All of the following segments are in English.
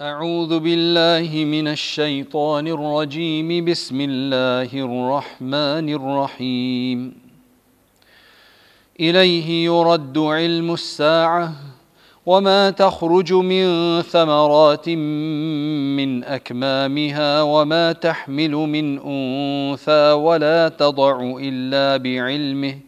أعوذ بالله من الشيطان الرجيم. بسم الله الرحمن الرحيم. إليه يرد علم الساعة وما تخرج من ثمرات من أكمامها وما تحمل من أنثى ولا تضع إلا بعلمه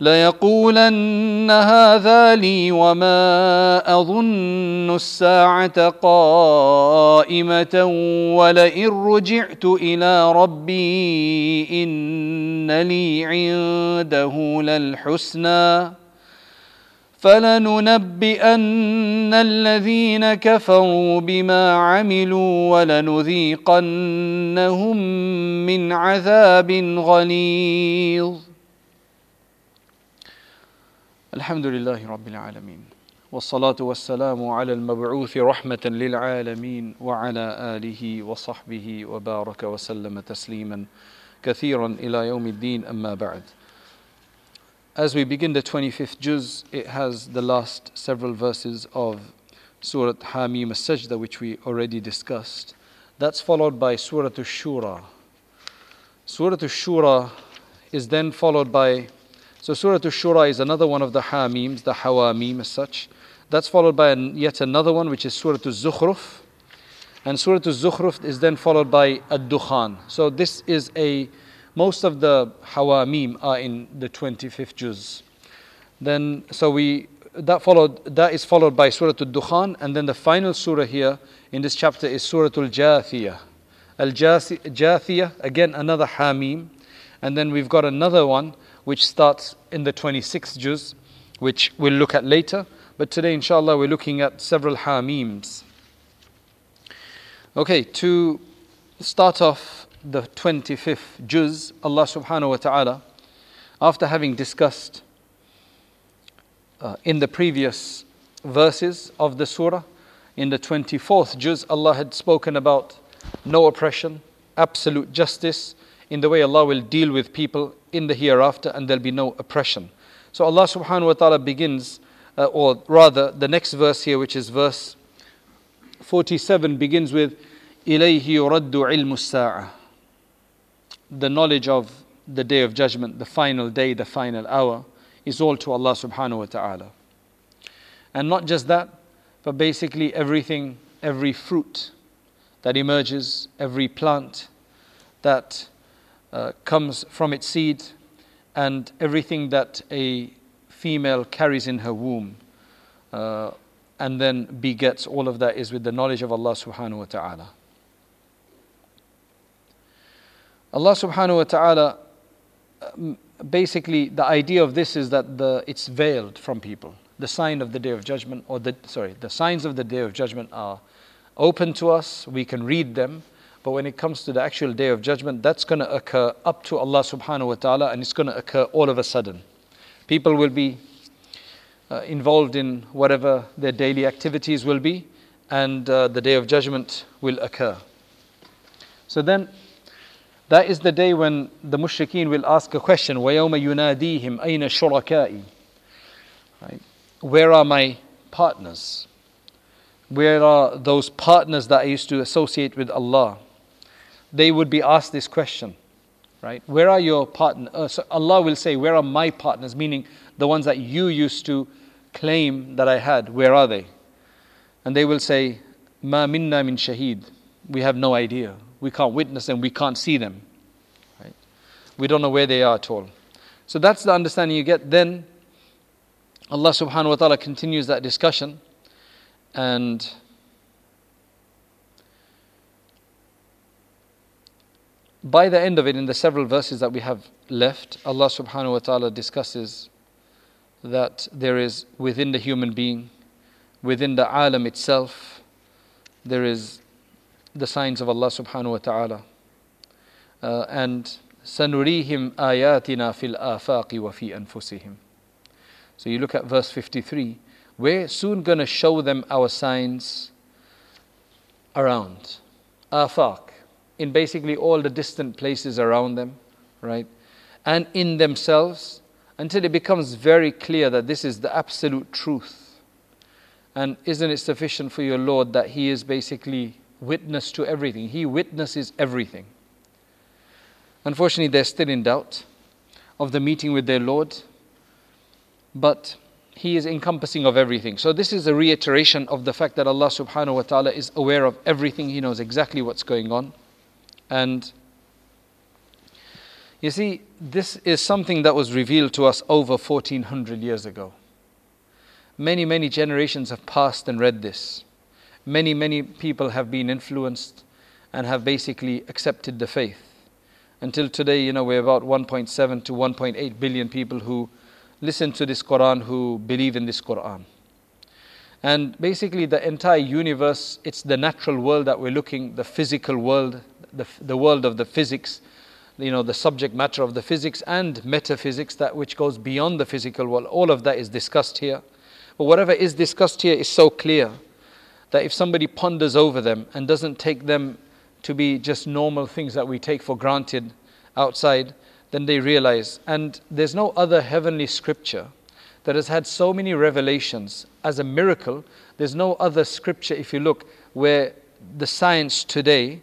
ليقولن هذا لي وما أظن الساعة قائمة ولئن رجعت إلى ربي إن لي عنده للحسنى. فلننبئن الذين كفروا بما عملوا ولنذيقنهم من عذاب غليظ. الحمد لله رب العالمين والصلاة والسلام على المبعوث رحمة للعالمين وعلى آله وصحبه وبارك وسلم تسليما كثيرا إلى يوم الدين أما بعد As we begin the 25th juz, it has the last several verses of Surah Hamim as-Sajda which we already discussed. That's followed by Surah Ash-Shura. Surah Ash-Shura is then followed by so Surah Ash-Shura is another one of the Hamims, the Hawamim as such. That's followed by yet another one which is Surah Al-Zukhruf. And Surah Al-Zukhruf is then followed by Ad-Dukhan. So this is a, most of the Hawamim are in the 25th juz. Then, so we, that followed, that is followed by Surah Al-Dukhan. And then the final surah here in this chapter is Surah Al-Jathiyah. Al-Jathiyah, again another Hamim. And then we've got another one which starts in the 26th juz, which we'll look at later. But today, inshallah, we're looking at several hamims. Okay, to start off the 25th juz, Allah subhanahu wa ta'ala, after having discussed uh, in the previous verses of the surah, in the 24th juz, Allah had spoken about no oppression, absolute justice, in the way Allah will deal with people in the hereafter and there'll be no oppression. So Allah subhanahu wa ta'ala begins, uh, or rather, the next verse here, which is verse 47, begins with إِلَيْهِ يُرَدُّ عِلْمُ السَّاعَةِ The knowledge of the day of judgment, the final day, the final hour, is all to Allah subhanahu wa ta'ala. And not just that, but basically everything, every fruit that emerges, every plant that uh, comes from its seed and everything that a female carries in her womb uh, and then begets all of that is with the knowledge of Allah subhanahu wa ta'ala. Allah subhanahu wa ta'ala um, basically the idea of this is that the, it's veiled from people. The sign of the day of judgment or the sorry, the signs of the day of judgment are open to us, we can read them, but when it comes to the actual day of judgment, that's going to occur up to Allah subhanahu wa ta'ala and it's going to occur all of a sudden. People will be uh, involved in whatever their daily activities will be, and uh, the day of judgment will occur. So then, that is the day when the mushrikeen will ask a question وَيَوْمَ يُنَادِيهِمْ أَيْنَ شُرَكَائِي right? Where are my partners? Where are those partners that I used to associate with Allah? They would be asked this question, right? Where are your partners? Uh, so Allah will say, Where are my partners? Meaning the ones that you used to claim that I had, where are they? And they will say, Ma minna min shaheed. We have no idea. We can't witness them, we can't see them. Right? We don't know where they are at all. So that's the understanding you get. Then Allah subhanahu wa ta'ala continues that discussion and by the end of it, in the several verses that we have left, Allah subhanahu wa ta'ala discusses that there is within the human being, within the alam itself, there is the signs of Allah subhanahu wa ta'ala. Uh, and سنريهم آياتنا في الآفاق وفي أنفسهم. So you look at verse 53. We're soon going to show them our signs around. Afaq. In basically all the distant places around them, right? And in themselves until it becomes very clear that this is the absolute truth. And isn't it sufficient for your Lord that He is basically witness to everything? He witnesses everything. Unfortunately, they're still in doubt of the meeting with their Lord, but He is encompassing of everything. So, this is a reiteration of the fact that Allah subhanahu wa ta'ala is aware of everything, He knows exactly what's going on. And you see, this is something that was revealed to us over 1400 years ago. Many, many generations have passed and read this. Many, many people have been influenced and have basically accepted the faith. Until today, you know, we're about 1.7 to 1.8 billion people who listen to this Quran, who believe in this Quran. And basically, the entire universe, it's the natural world that we're looking, the physical world, the, the world of the physics, you know, the subject matter of the physics and metaphysics, that which goes beyond the physical world. All of that is discussed here. But whatever is discussed here is so clear that if somebody ponders over them and doesn't take them to be just normal things that we take for granted outside, then they realize. And there's no other heavenly scripture that has had so many revelations as a miracle. There's no other scripture, if you look, where the science today,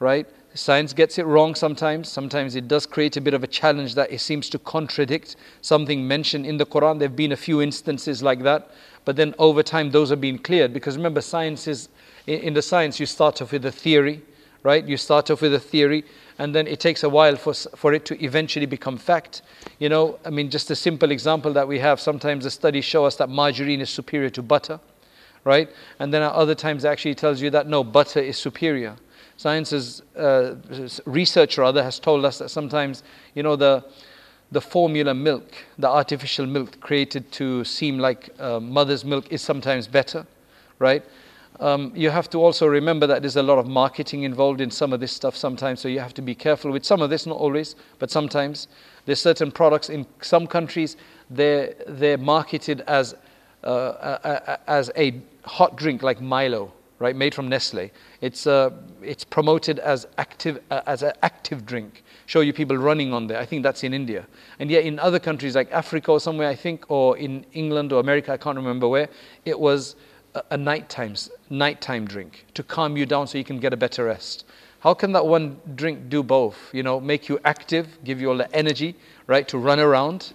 right, Science gets it wrong sometimes. Sometimes it does create a bit of a challenge that it seems to contradict something mentioned in the Quran. There have been a few instances like that, but then over time those have been cleared. Because remember, science is in the science you start off with a theory, right? You start off with a theory, and then it takes a while for for it to eventually become fact. You know, I mean, just a simple example that we have. Sometimes the studies show us that margarine is superior to butter, right? And then at other times, it actually tells you that no, butter is superior science's uh, research rather has told us that sometimes you know the the formula milk the artificial milk created to seem like uh, mother's milk is sometimes better right? Um, you have to also remember that there's a lot of marketing involved in some of this stuff sometimes so you have to be careful with some of this not always but sometimes. There's certain products in some countries they're they're marketed as uh, as a hot drink like Milo right, made from Nestle. It's, uh, it's promoted as active uh, as an active drink. Show you people running on there. I think that's in India. And yet in other countries like Africa or somewhere, I think, or in England or America, I can't remember where, it was a, a nighttime, nighttime drink to calm you down so you can get a better rest. How can that one drink do both? You know, make you active, give you all the energy, right, to run around,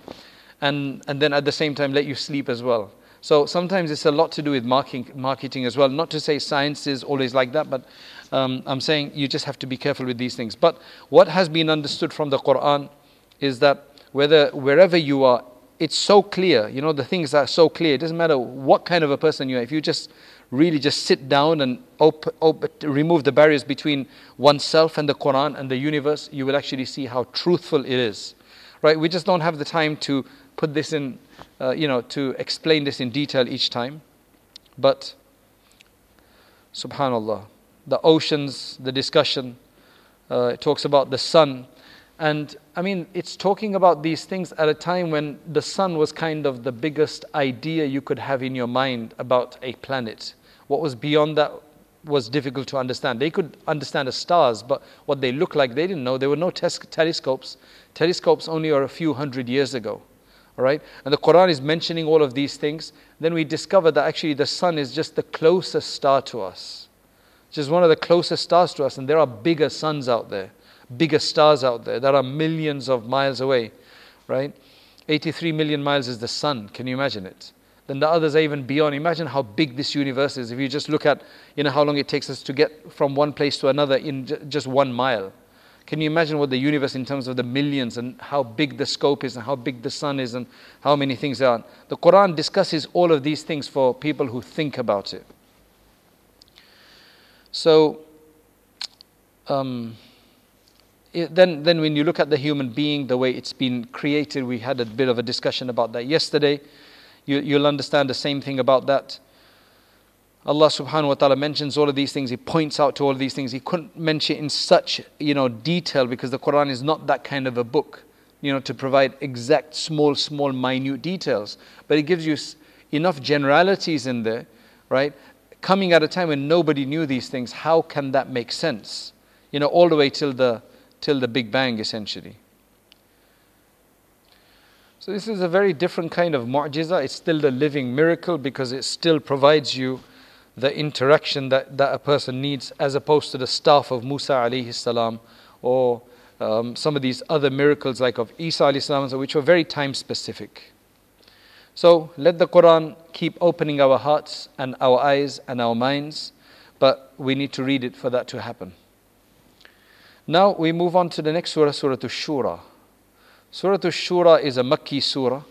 and, and then at the same time let you sleep as well. So sometimes it's a lot to do with marketing, marketing as well. Not to say science is always like that, but um, I'm saying you just have to be careful with these things. But what has been understood from the Quran is that whether wherever you are, it's so clear. You know, the things are so clear. It doesn't matter what kind of a person you are. If you just really just sit down and op- op- remove the barriers between oneself and the Quran and the universe, you will actually see how truthful it is. Right? We just don't have the time to put this in, uh, you know, to explain this in detail each time. But, subhanAllah, the oceans, the discussion, uh, it talks about the sun. And I mean, it's talking about these things at a time when the sun was kind of the biggest idea you could have in your mind about a planet. What was beyond that was difficult to understand. They could understand the stars, but what they looked like, they didn't know. There were no tes- telescopes. Telescopes only are a few hundred years ago. All right? And the Quran is mentioning all of these things. Then we discover that actually the sun is just the closest star to us. Just one of the closest stars to us. And there are bigger suns out there, bigger stars out there that are millions of miles away. Right? 83 million miles is the sun. Can you imagine it? Then the others are even beyond. Imagine how big this universe is. If you just look at, you know, how long it takes us to get from one place to another in just one mile. Can you imagine what the universe in terms of the millions and how big the scope is and how big the sun is and how many things there are? The Quran discusses all of these things for people who think about it. So, um, it, then, then when you look at the human being, the way it's been created, we had a bit of a discussion about that yesterday. You, you'll understand the same thing about that. Allah subhanahu wa ta'ala mentions all of these things. He points out to all of these things. He couldn't mention in such, you know, detail because the Quran is not that kind of a book, you know, to provide exact small, small, minute details. But it gives you enough generalities in there, right? Coming at a time when nobody knew these things, how can that make sense? You know, all the way till the till the Big Bang essentially. So this is a very different kind of mu'jiza. It's still the living miracle because it still provides you the interaction that, that a person needs as opposed to the staff of Musa alayhi salam or um, some of these other miracles like of Isa alayhi salam which were very time specific. So let the Quran keep opening our hearts and our eyes and our minds, but we need to read it for that to happen. Now we move on to the next surah, Surah Ash-Shura. Surah Ash-Shura is a Makki surah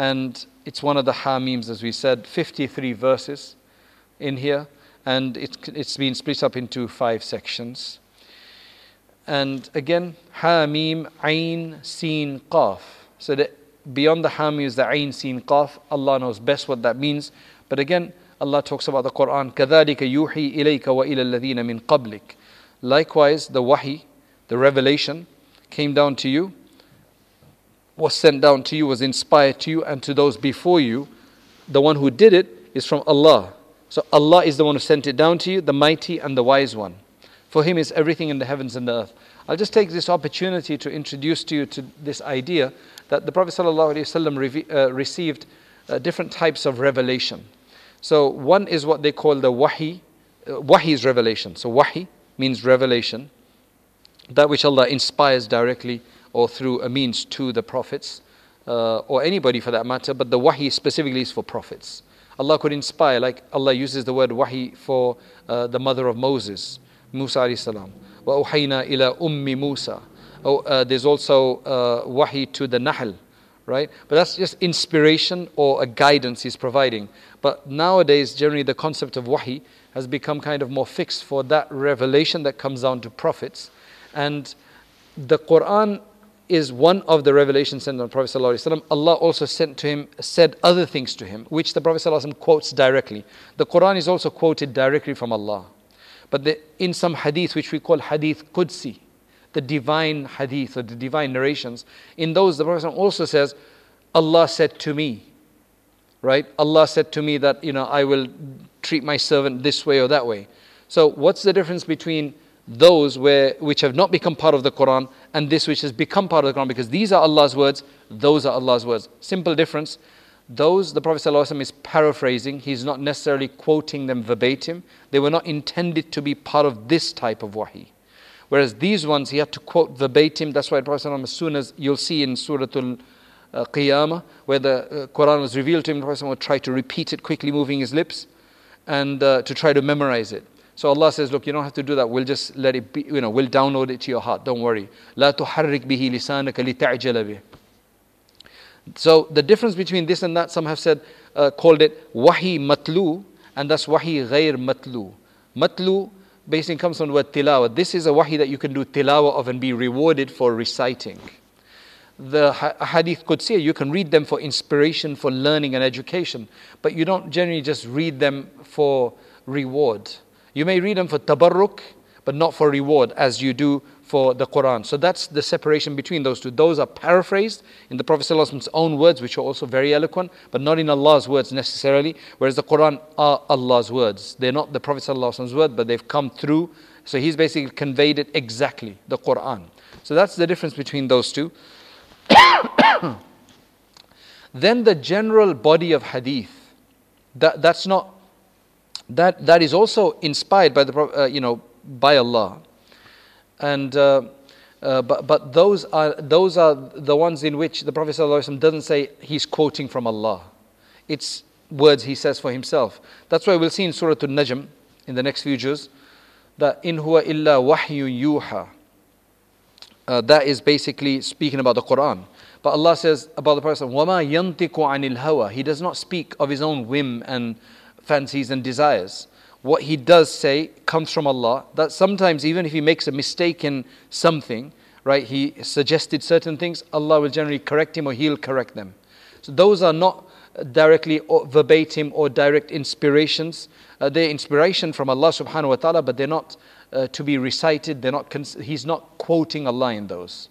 and it's one of the Hameems as we said, 53 verses in here, and it, it's been split up into five sections. And again, Ha Mim Ain Sin Qaf. So that beyond the Hamim is the Ain Sin Qaf. Allah knows best what that means. But again, Allah talks about the Quran. كذلك يوحي إليك وإلى الذين من قبلك. Likewise, the wahi, the revelation, came down to you, was sent down to you, was inspired to you, and to those before you. The one who did it is from Allah. So Allah is the one who sent it down to you, the mighty and the wise one. For him is everything in the heavens and the earth. I'll just take this opportunity to introduce to you to this idea that the Prophet ﷺ uh, received uh, different types of revelation. So one is what they call the wahi. Uh, wahi is revelation. So wahi means revelation. That which Allah inspires directly or through a means to the prophets uh, or anybody for that matter. But the wahi specifically is for prophets. Allah could inspire, like Allah uses the word wahi for uh, the mother of Moses, Musa alayhi salam. وَأُوحَيْنَا إِلَى أُمِّ Musa. Oh, uh, there's also uh, wahi to the Nahl, right? But that's just inspiration or a guidance he's providing. But nowadays, generally, the concept of wahi has become kind of more fixed for that revelation that comes down to prophets. And the Quran is one of the revelations sent on the Prophet ﷺ. Allah also sent to him, said other things to him, which the Prophet ﷺ quotes directly. The Quran is also quoted directly from Allah. But the, in some hadith, which we call hadith Qudsi, the divine hadith or the divine narrations, in those the Prophet ﷺ also says, Allah said to me, right? Allah said to me that, you know, I will treat my servant this way or that way. So what's the difference between those where, which have not become part of the Quran and this which has become part of the Quran because these are Allah's words, those are Allah's words. Simple difference. Those the Prophet ﷺ is paraphrasing, he's not necessarily quoting them verbatim. They were not intended to be part of this type of wahi. Whereas these ones he had to quote verbatim. That's why the Prophet ﷺ, as soon as you'll see in Surah Al uh, Qiyamah, where the uh, Quran was revealed to him, the Prophet ﷺ would try to repeat it quickly, moving his lips, and uh, to try to memorize it. So Allah says, look, you don't have to do that. We'll just let it be, you know, we'll download it to your heart. Don't worry. لا تحرك به لسانك لتعجل به. So the difference between this and that, some have said, uh, called it wahi matlu, and that's wahi ghair matlu. Matlu basically comes from the word tilawa. This is a wahi that you can do tilawa of and be rewarded for reciting. The hadith Qudsi, you can read them for inspiration, for learning and education, but you don't generally just read them for reward. You may read them for tabarruk, but not for reward as you do for the Quran. So that's the separation between those two. Those are paraphrased in the Prophet's own words, which are also very eloquent, but not in Allah's words necessarily, whereas the Quran are Allah's words. They're not the Prophet's word, but they've come through. So he's basically conveyed it exactly, the Quran. So that's the difference between those two. then the general body of hadith, that, that's not that, that is also inspired by, the, uh, you know, by Allah. And, uh, uh, but, but those, are, those are the ones in which the Prophet ﷺ doesn't say he's quoting from Allah. It's words he says for himself. That's why we'll see in Surah Al-Najm in the next few juz that in huwa illa wahyu yuha. uh, that is basically speaking about the Quran. But Allah says about the Prophet, وَمَا يَنْتِقُ عَنِ الْهَوَى He does not speak of his own whim and fancies and desires. What he does say comes from Allah. That sometimes even if he makes a mistake in something, right, he suggested certain things, Allah will generally correct him or he'll correct them. So those are not directly or verbatim or direct inspirations. Uh, they're inspiration from Allah subhanahu wa ta'ala, but they're not uh, to be recited. They're not, cons- he's not quoting Allah in those.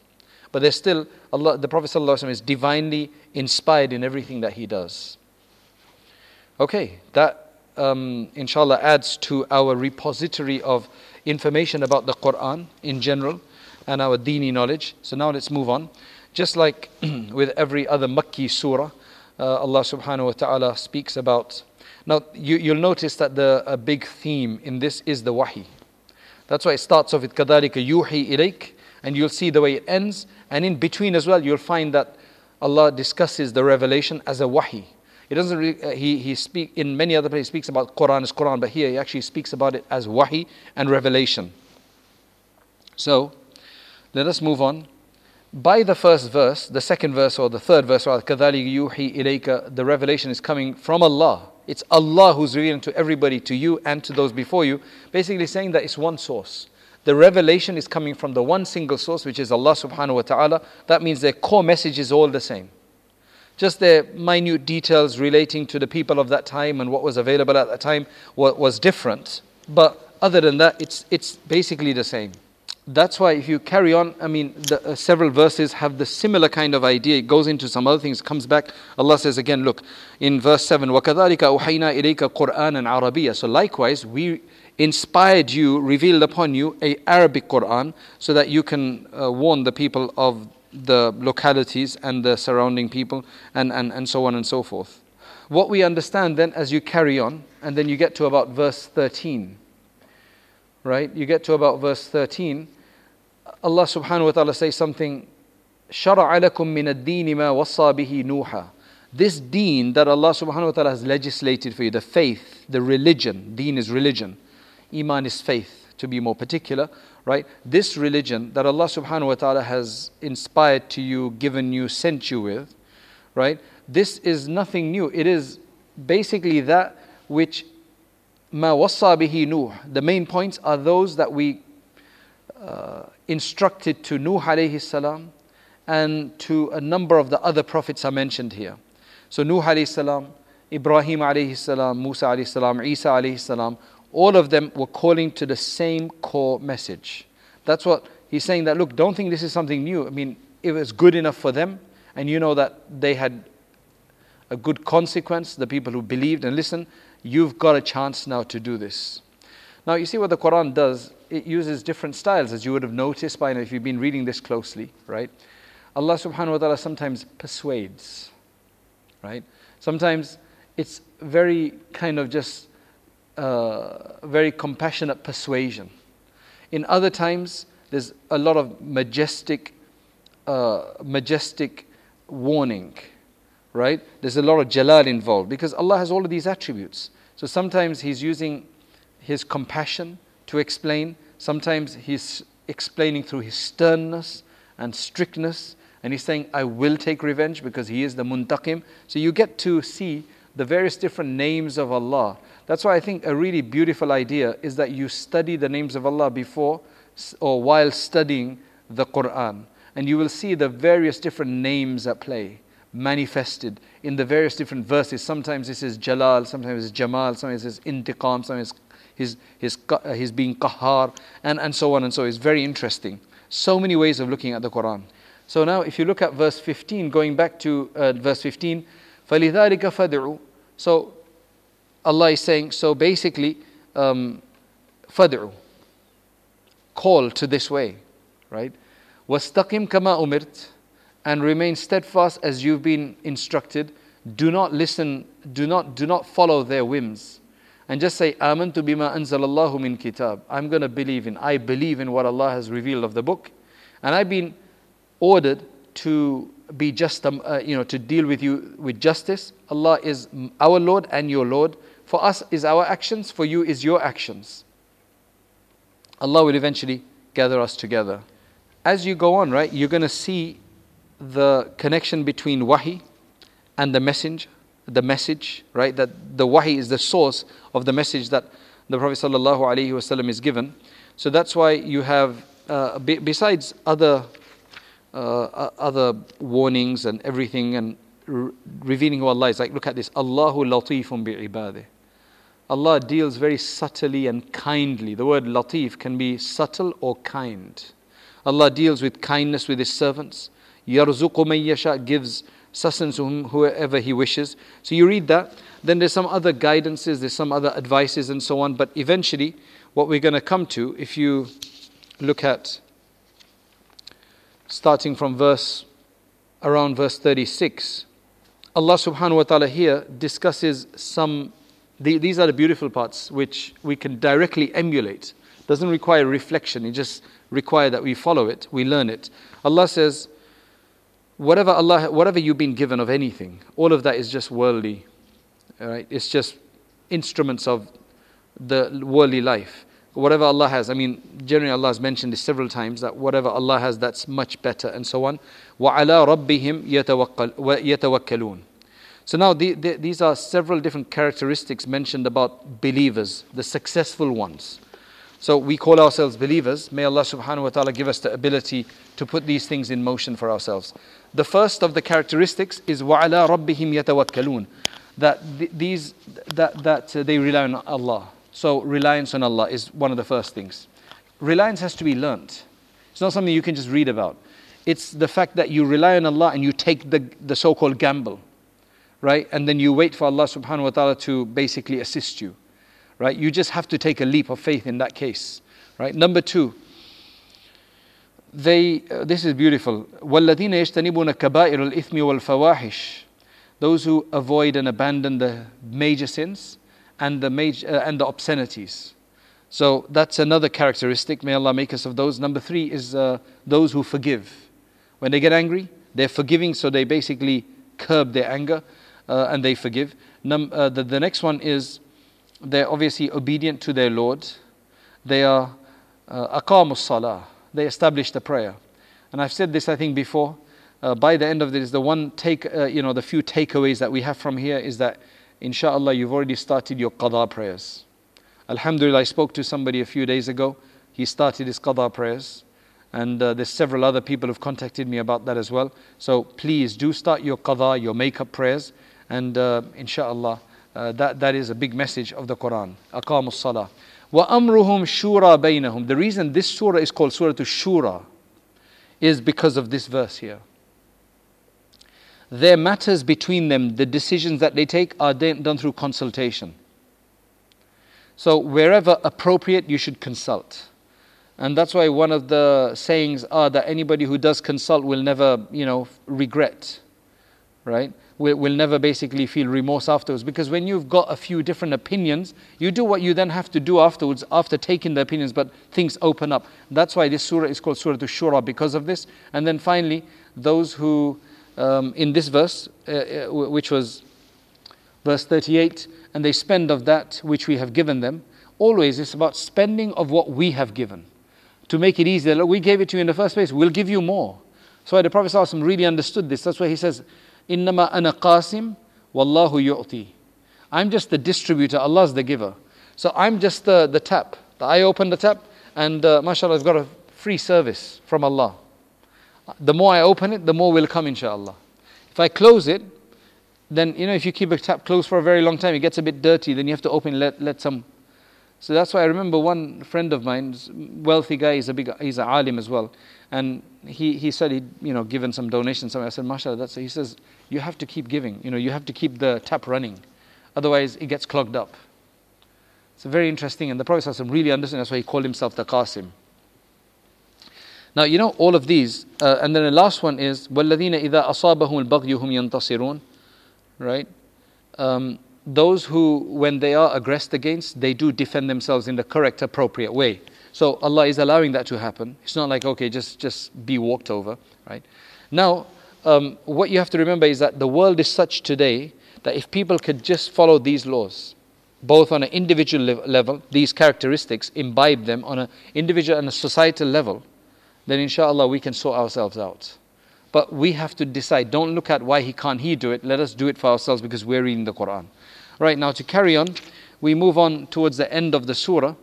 But they're still, Allah, the Prophet ﷺ is divinely inspired in everything that he does. Okay, that um, inshallah adds to our repository of information about the Quran in general and our dini knowledge. So now let's move on. Just like with every other Makki surah, uh, Allah subhanahu wa ta'ala speaks about. Now, you, will notice that the a big theme in this is the wahi. That's why it starts off with كَذَلِكَ يُوحِي إِلَيْكَ and you'll see the way it ends. And in between as well, you'll find that Allah discusses the revelation as a wahi. He doesn't really, uh, he, he speak in many other places he speaks about Quran as Quran, but here he actually speaks about it as wahi and revelation. So let us move on. By the first verse, the second verse or the third verse, كَذَلِكَ يُوحِي إِلَيْكَ The revelation is coming from Allah. It's Allah who's revealing to everybody, to you and to those before you, basically saying that it's one source. The revelation is coming from the one single source, which is Allah subhanahu wa ta'ala. That means their core message is all the same. Just the minute details relating to the people of that time and what was available at that time was different. But other than that, it's, it's basically the same. That's why if you carry on, I mean, the, uh, several verses have the similar kind of idea. It goes into some other things, comes back. Allah says again, look, in verse 7, وَكَذَلِكَ أُوحَيْنَا إِلَيْكَ قُرْآنًا عَرَبِيًّا So likewise, we inspired you, revealed upon you a Arabic Quran so that you can uh, warn the people of the localities and the surrounding people and, and, and so on and so forth. What we understand then as you carry on, and then you get to about verse 13, right? You get to about verse 13, Allah subhanahu wa ta'ala says something, شَرَعَ لَكُم مِّنَ الدِّينِ مَا وَصَّى بِهِ نُوحًا This deen that Allah subhanahu wa ta'ala has legislated for you, the faith, the religion, deen is religion, iman is faith, to be more particular, right? This religion that Allah subhanahu wa ta'ala has inspired to you, given you, sent you with, right? This is nothing new. It is basically that which ma wassa bihi Nuh. The main points are those that we uh, instructed to Nuh alayhi salam and to a number of the other prophets are mentioned here. So Nuh alayhi salam, Ibrahim alayhi salam, Musa alayhi salam, Isa alayhi salam, all of them were calling to the same core message. That's what he's saying that, look, don't think this is something new. I mean, it was good enough for them, and you know that they had a good consequence, the people who believed and listened, you've got a chance now to do this. Now, you see what the Quran does? It uses different styles, as you would have noticed by now if you've been reading this closely, right? Allah subhanahu wa ta'ala sometimes persuades, right? Sometimes it's very kind of just uh, very compassionate persuasion. In other times, there's a lot of majestic, uh, majestic warning, right? There's a lot of jalal involved because Allah has all of these attributes. So sometimes He's using His compassion to explain, sometimes He's explaining through His sternness and strictness, and He's saying, I will take revenge because He is the muntaqim. So you get to see the various different names of Allah that's why I think a really beautiful idea is that you study the names of Allah before or while studying the Quran. And you will see the various different names at play manifested in the various different verses. Sometimes this is Jalal, sometimes it's Jamal, sometimes it's Intiqam, sometimes his, his, uh, his being Qahar, and, and so on and so. It's very interesting. So many ways of looking at the Quran. So now, if you look at verse 15, going back to uh, verse 15, فَلِذَلِكَ فَدْعُوا So Allah is saying, so basically, um, fad'u, call to this way, right? Wastaqim kama umirt, and remain steadfast as you've been instructed. Do not listen, do not, do not follow their whims. And just say, Amantu bima anzalallahu min kitab. I'm going to believe in, I believe in what Allah has revealed of the book. And I've been ordered to be just, um, uh, you know, to deal with you with justice. Allah is our Lord and your Lord. For us is our actions, for you is your actions. Allah will eventually gather us together. as you go on, right, you're going to see the connection between wahi and the message, the message, right? That the wahi is the source of the message that the Prophet wasallam is given. So that's why you have, uh, be, besides other uh, other warnings and everything and re- revealing who Allah is, like look at this, Allahu latifun bi Allah deals very subtly and kindly. The word latif can be subtle or kind. Allah deals with kindness with His servants. Man yasha gives sustenance to whoever He wishes. So you read that. Then there's some other guidances, there's some other advices and so on. But eventually, what we're going to come to, if you look at starting from verse around verse 36, Allah subhanahu wa ta'ala here discusses some the, these are the beautiful parts which we can directly emulate. Doesn't require reflection, it just requires that we follow it, we learn it. Allah says, whatever Allah whatever you've been given of anything, all of that is just worldly. Right? It's just instruments of the worldly life. Whatever Allah has, I mean, generally Allah has mentioned this several times that whatever Allah has, that's much better, and so on. وَعَلَىٰ رَبِّهِمْ يَتَوَكَّلُونَ so now the, the, these are several different characteristics mentioned about believers, the successful ones. So we call ourselves believers. May Allah subhanahu wa ta'ala give us the ability to put these things in motion for ourselves. The first of the characteristics is وَعَلَىٰ رَبِّهِمْ يَتَوَكَّلُونَ That these that, that uh, they rely on Allah. So reliance on Allah is one of the first things. Reliance has to be learnt. It's not something you can just read about. It's the fact that you rely on Allah and you take the, the so-called gamble right? And then you wait for Allah subhanahu wa ta'ala to basically assist you, right? You just have to take a leap of faith in that case, right? Number two, they, uh, this is beautiful. وَالَّذِينَ يَجْتَنِبُونَ كَبَائِرَ الْإِثْمِ وَالْفَوَاحِشِ Those who avoid and abandon the major sins and the, major, uh, and the obscenities. So that's another characteristic. May Allah make us of those. Number three is uh, those who forgive. When they get angry, they're forgiving, so they basically curb their anger uh, and they forgive. Num- uh, the, the next one is they're obviously obedient to their Lord. They are uh, salah. They establish the prayer. And I've said this, I think, before. Uh, by the end of this, the one take, uh, you know, the few takeaways that we have from here is that, inshallah, you've already started your qada prayers. Alhamdulillah, I spoke to somebody a few days ago. He started his qada prayers. And uh, there's several other people who've contacted me about that as well. So please do start your qada, your make-up prayers. And uh, inshallah, uh, that, that is a big message of the Quran. Aqamus salah. وَأَمْرُهُمْ shura bainahum. The reason this surah is called Surah to Shura is because of this verse here. Their matters between them, the decisions that they take, are done through consultation. So, wherever appropriate, you should consult. And that's why one of the sayings are that anybody who does consult will never, you know, regret. Right? Will, will never basically feel remorse afterwards. Because when you've got a few different opinions, you do what you then have to do afterwards, after taking the opinions, but things open up. That's why this surah is called Surah Shura because of this. And then finally, those who, um, in this verse, uh, uh which was verse 38, and they spend of that which we have given them, always it's about spending of what we have given. To make it easier, we gave it to you in the first place, we'll give you more. So the Prophet ﷺ really understood this. That's why he says, Innama ana qasim, wallahu yu'ti. I'm just the distributor, Allah's the giver. So I'm just the, the tap. I open the tap, and uh, mashallah, I've got a free service from Allah. The more I open it, the more will come, inshallah. If I close it, then, you know, if you keep a tap closed for a very long time, it gets a bit dirty, then you have to open let, let some. So that's why I remember one friend of mine, wealthy guy, he's a big, he's an alim as well. And he, he said he'd, you know, given some donations. I said, mashallah, that's, he says, you have to keep giving. You know, you have to keep the tap running. Otherwise, it gets clogged up. It's very interesting. And the Prophet ﷺ really understood. That's why he called himself the Qasim. Now, you know, all of these. Uh, and then the last one is, وَالَّذِينَ إِذَا أَصَابَهُمُ الْبَغْيُ هُمْ يَنْتَصِرُونَ Right? Um, those who, when they are aggressed against, they do defend themselves in the correct, appropriate way. So Allah is allowing that to happen. It's not like, okay, just, just be walked over, right? Now, um, what you have to remember is that the world is such today that if people could just follow these laws, both on an individual level, these characteristics, imbibe them on an individual and a societal level, then inshallah we can sort ourselves out. But we have to decide. Don't look at why he can't he do it. Let us do it for ourselves because we're reading the Quran. Right now, to carry on, we move on towards the end of the surah.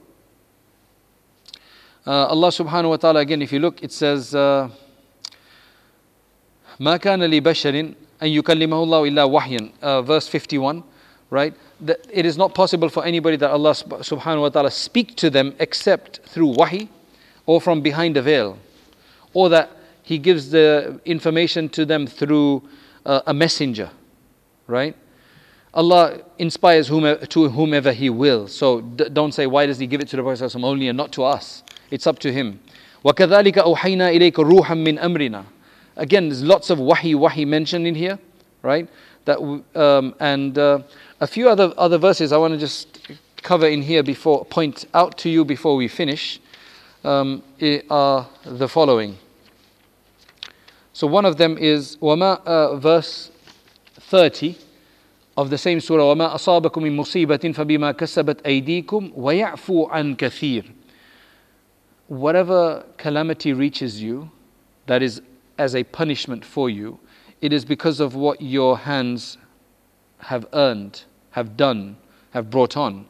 Uh, Allah subhanahu wa ta'ala, again, if you look, it says, uh, ما كان لبشر أن يكلمه الله إلا وحيا uh, verse 51 right that it is not possible for anybody that Allah subhanahu wa ta'ala speak to them except through wahi or from behind a veil or that he gives the information to them through uh, a messenger right Allah inspires whomever, to whomever he will so d- don't say why does he give it to the Prophet only and not to us it's up to him وكذلك أوحينا إليك روحا من أمرنا Again, there's lots of wahi wahi mentioned in here, right? That um, and uh, a few other other verses I want to just cover in here before point out to you before we finish um, are the following. So one of them is wama uh, verse 30 of the same surah وما أصابكم من مصيبة فبما كسبت أيديكم ويعفو عن كثير Whatever calamity reaches you that is as a punishment for you, it is because of what your hands have earned, have done, have brought on.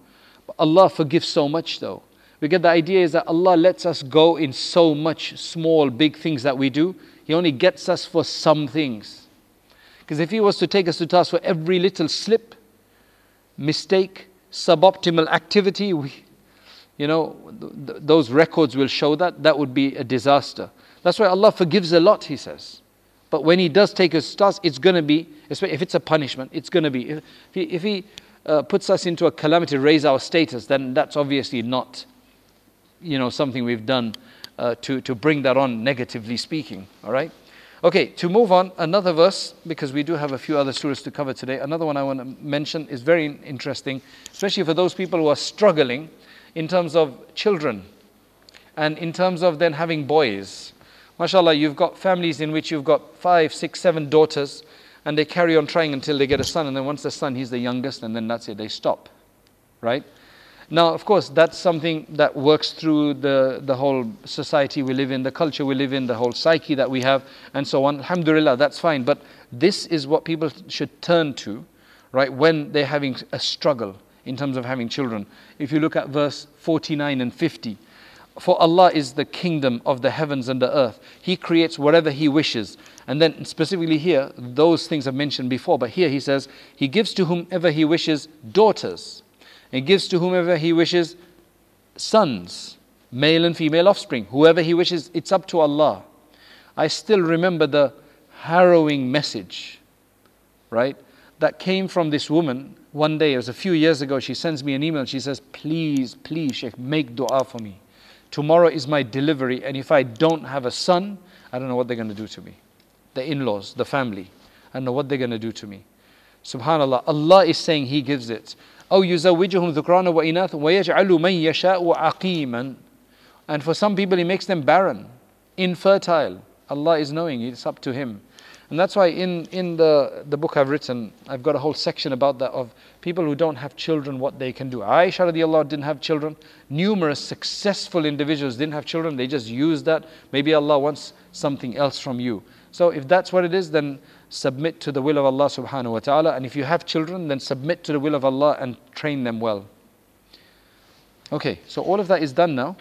But Allah forgives so much though. We get the idea is that Allah lets us go in so much small, big things that we do. He only gets us for some things. Because if He was to take us to task for every little slip, mistake, suboptimal activity, we, you know, th- those records will show that. That would be a disaster. That's why Allah forgives a lot, He says. But when He does take us to task, it's going to be, if it's a punishment, it's going to be. If He, if he uh, puts us into a calamity, raise our status, then that's obviously not, you know, something we've done uh, to, to bring that on, negatively speaking. All right? Okay, to move on, another verse, because we do have a few other surahs to cover today. Another one I want to mention is very interesting, especially for those people who are struggling in terms of children and in terms of then having boys. MashaAllah, you've got families in which you've got five, six, seven daughters, and they carry on trying until they get a son, and then once the son, he's the youngest, and then that's it, they stop. Right? Now, of course, that's something that works through the, the whole society we live in, the culture we live in, the whole psyche that we have, and so on. Alhamdulillah, that's fine. But this is what people should turn to, right, when they're having a struggle in terms of having children. If you look at verse 49 and 50, for Allah is the kingdom of the heavens and the earth. He creates whatever He wishes. And then, specifically here, those things I've mentioned before, but here He says, He gives to whomever He wishes daughters, and gives to whomever He wishes sons, male and female offspring. Whoever He wishes, it's up to Allah. I still remember the harrowing message, right, that came from this woman one day. It was a few years ago. She sends me an email. She says, Please, please, Sheikh, make dua for me. Tomorrow is my delivery, and if I don't have a son, I don't know what they're going to do to me. The in laws, the family, I don't know what they're going to do to me. Subhanallah, Allah is saying He gives it. أو يزوجهم ذكرانا وإناثا ويجعل من يشاء عقيما And for some people, He makes them barren, infertile. Allah is knowing, it's up to Him. And that's why in, in the, the book I've written, I've got a whole section about that of people who don't have children, what they can do. Aisha radiallahu didn't have children. Numerous successful individuals didn't have children. They just used that. Maybe Allah wants something else from you. So if that's what it is, then submit to the will of Allah subhanahu wa ta'ala. And if you have children, then submit to the will of Allah and train them well. Okay, so all of that is done now.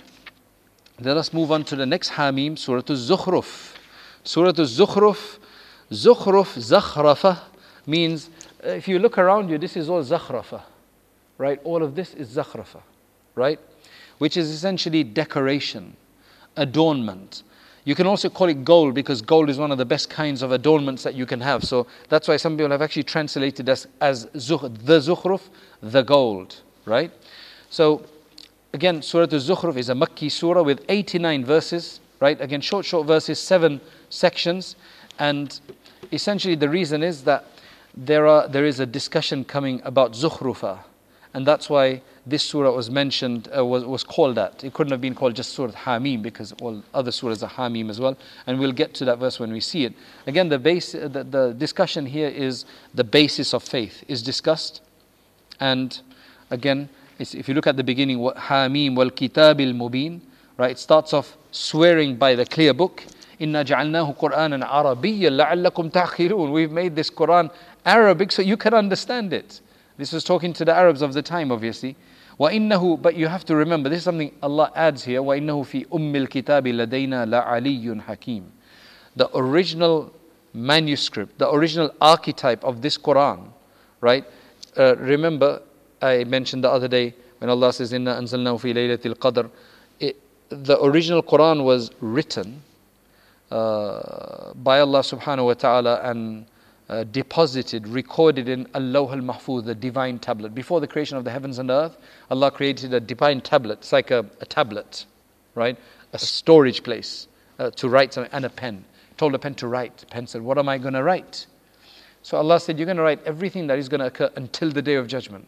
Let us move on to the next Hamim, Surah Al-Zukhruf. Surah Al-Zukhruf Zukhruf, zakhrafa means uh, if you look around you, this is all zakhrafa, right? All of this is zakhrafa, right? Which is essentially decoration, adornment. You can also call it gold because gold is one of the best kinds of adornments that you can have. So that's why some people have actually translated as, as zukh, the zukhruf, the gold, right? So again, Surah Al-Zukhruf is a Makki surah with 89 verses, right? Again, short, short verses, seven sections. And essentially the reason is that there, are, there is a discussion coming about Zukhrufa. And that's why this surah was mentioned, uh, was, was called that. It couldn't have been called just Surah Hamim because all other surahs are Hamim as well. And we'll get to that verse when we see it. Again, the, base, the, the discussion here is the basis of faith is discussed. And again, if you look at the beginning, Hamim wal Kitab al Mubin, right? It starts off swearing by the clear book, إِنَّا جَعَلْنَاهُ قُرْآنًا عَرَبِيًّا لَعَلَّكُمْ تَعْقِلُونَ We've made this Quran Arabic so you can understand it. This was talking to the Arabs of the time, obviously. وإنه but you have to remember this is something Allah adds here وإنه في أم الكتاب لدينا لعلي حكيم the original manuscript the original archetype of this Quran right uh, remember I mentioned the other day when Allah says إنا أنزلناه في ليلة القدر the original Quran was written uh, by Allah subhanahu wa ta'ala and uh, deposited, recorded in al-Lawh al Mahfuz, the divine tablet. Before the creation of the heavens and earth, Allah created a divine tablet. It's like a, a tablet, right? A storage place uh, to write something, and a pen. Told a pen to write. The pen said, What am I going to write? So Allah said, You're going to write everything that is going to occur until the day of judgment.